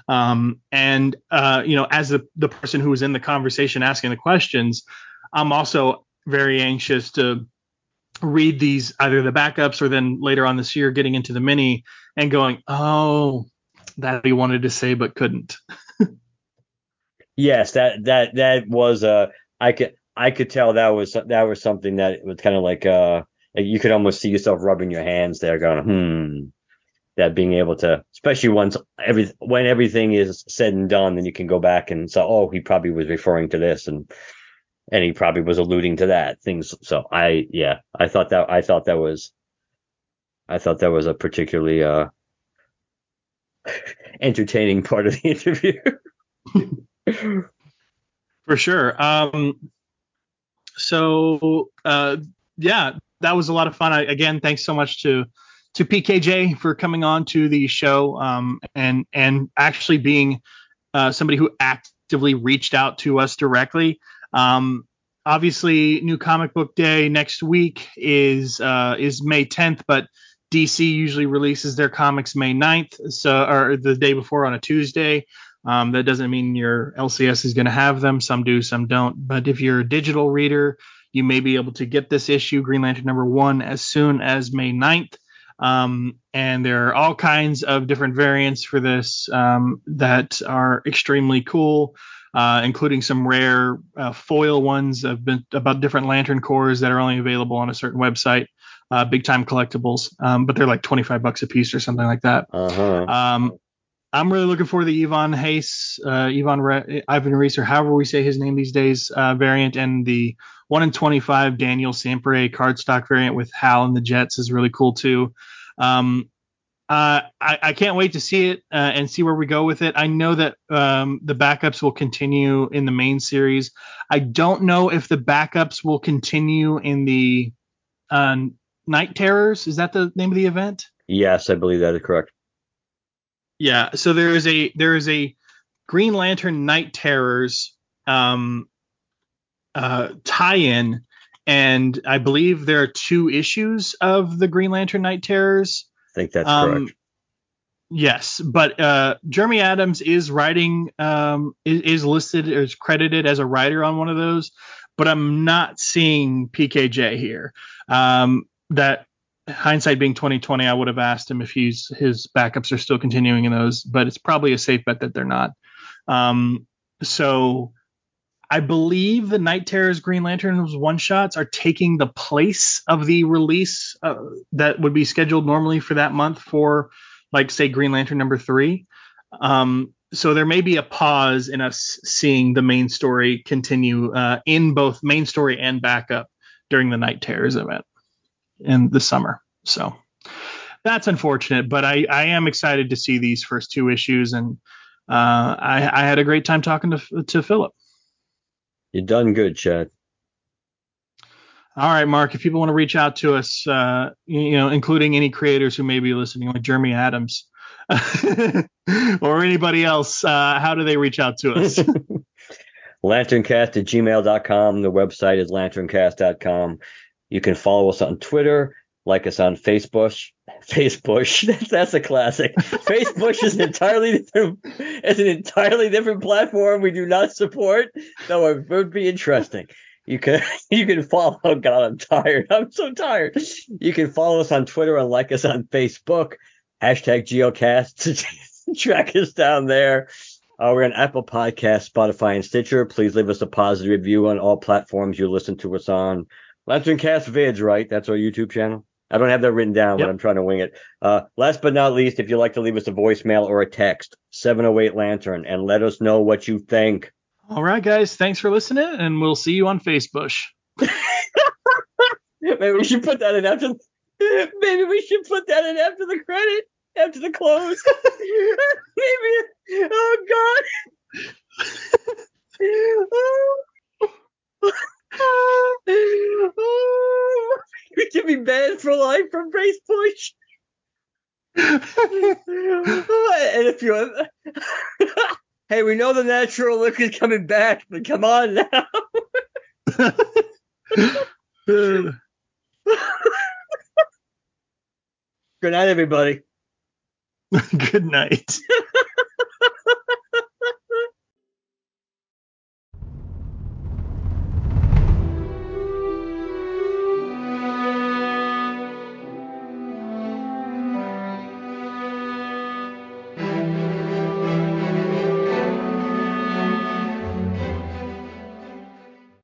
Um, and uh, you know, as the the person who was in the conversation asking the questions, I'm also very anxious to read these either the backups or then later on this year getting into the mini and going, oh, that he wanted to say but couldn't. (laughs) yes, that that that was uh I could I could tell that was that was something that was kind of like uh you could almost see yourself rubbing your hands there going hmm that being able to, especially once every when everything is said and done, then you can go back and say, oh, he probably was referring to this and and he probably was alluding to that things. So I yeah, I thought that I thought that was I thought that was a particularly uh (laughs) entertaining part of the (laughs) interview. For sure. Um so uh yeah, that was a lot of fun. I, again, thanks so much to to PKJ for coming on to the show um, and and actually being uh, somebody who actively reached out to us directly. Um, obviously, New Comic Book Day next week is uh, is May 10th, but DC usually releases their comics May 9th, so or the day before on a Tuesday. Um, that doesn't mean your LCS is going to have them. Some do, some don't. But if you're a digital reader, you may be able to get this issue, Green Lantern number one, as soon as May 9th. Um, and there are all kinds of different variants for this um, that are extremely cool, uh, including some rare uh, foil ones of been, about different lantern Corps that are only available on a certain website. Uh, big time collectibles, um, but they're like 25 bucks a piece or something like that. Uh-huh. Um, I'm really looking for the Yvonne Hayes, uh, Yvonne Re- Ivan Reis, or however we say his name these days, uh, variant, and the one in 25 Daniel Sampere cardstock variant with Hal and the Jets is really cool too. Um, uh, I, I, can't wait to see it uh, and see where we go with it. I know that um, the backups will continue in the main series. I don't know if the backups will continue in the uh, Night Terrors. Is that the name of the event? Yes, I believe that is correct. Yeah. So there is a there is a Green Lantern Night Terrors um, uh, tie-in, and I believe there are two issues of the Green Lantern Night Terrors. Think that's um, correct. Yes, but uh, Jeremy Adams is writing um, is, is listed or is credited as a writer on one of those, but I'm not seeing PKJ here. Um, that hindsight being 2020, I would have asked him if he's his backups are still continuing in those, but it's probably a safe bet that they're not. Um, so I believe the Night Terrors Green Lanterns one shots are taking the place of the release uh, that would be scheduled normally for that month for, like, say, Green Lantern number three. Um, so there may be a pause in us seeing the main story continue uh, in both main story and backup during the Night Terrors event in the summer. So that's unfortunate, but I, I am excited to see these first two issues, and uh, I, I had a great time talking to to Phillip. You done good, Chad. All right, Mark. If people want to reach out to us, uh, you know, including any creators who may be listening, like Jeremy Adams (laughs) or anybody else, uh, how do they reach out to us? (laughs) lanterncast at gmail.com. The website is lanterncast.com. You can follow us on Twitter, like us on Facebook. (laughs) Facebook, (laughs) that's a classic. Facebook is an entirely different, it's an entirely different platform we do not support, though it would be interesting. You can (laughs) you can follow. Oh God, I'm tired. I'm so tired. You can follow us on Twitter and like us on Facebook. Hashtag Geocast. Track us down there. Uh, we're on Apple Podcast, Spotify, and Stitcher. Please leave us a positive review on all platforms you listen to us on. Lantern Cast Vids, right? That's our YouTube channel. I don't have that written down, yep. but I'm trying to wing it. Uh, last but not least, if you'd like to leave us a voicemail or a text, 708 Lantern, and let us know what you think. All right, guys. Thanks for listening, and we'll see you on Facebook. (laughs) maybe we should put that in after. (laughs) Maybe we should put that in after the credit, after the close. (laughs) maybe. Oh God. oh. You can be banned for life from Brace Push. and if you (laughs) hey, we know the natural look is coming back, but come on now. (laughs) Good night, everybody. Good night. (laughs)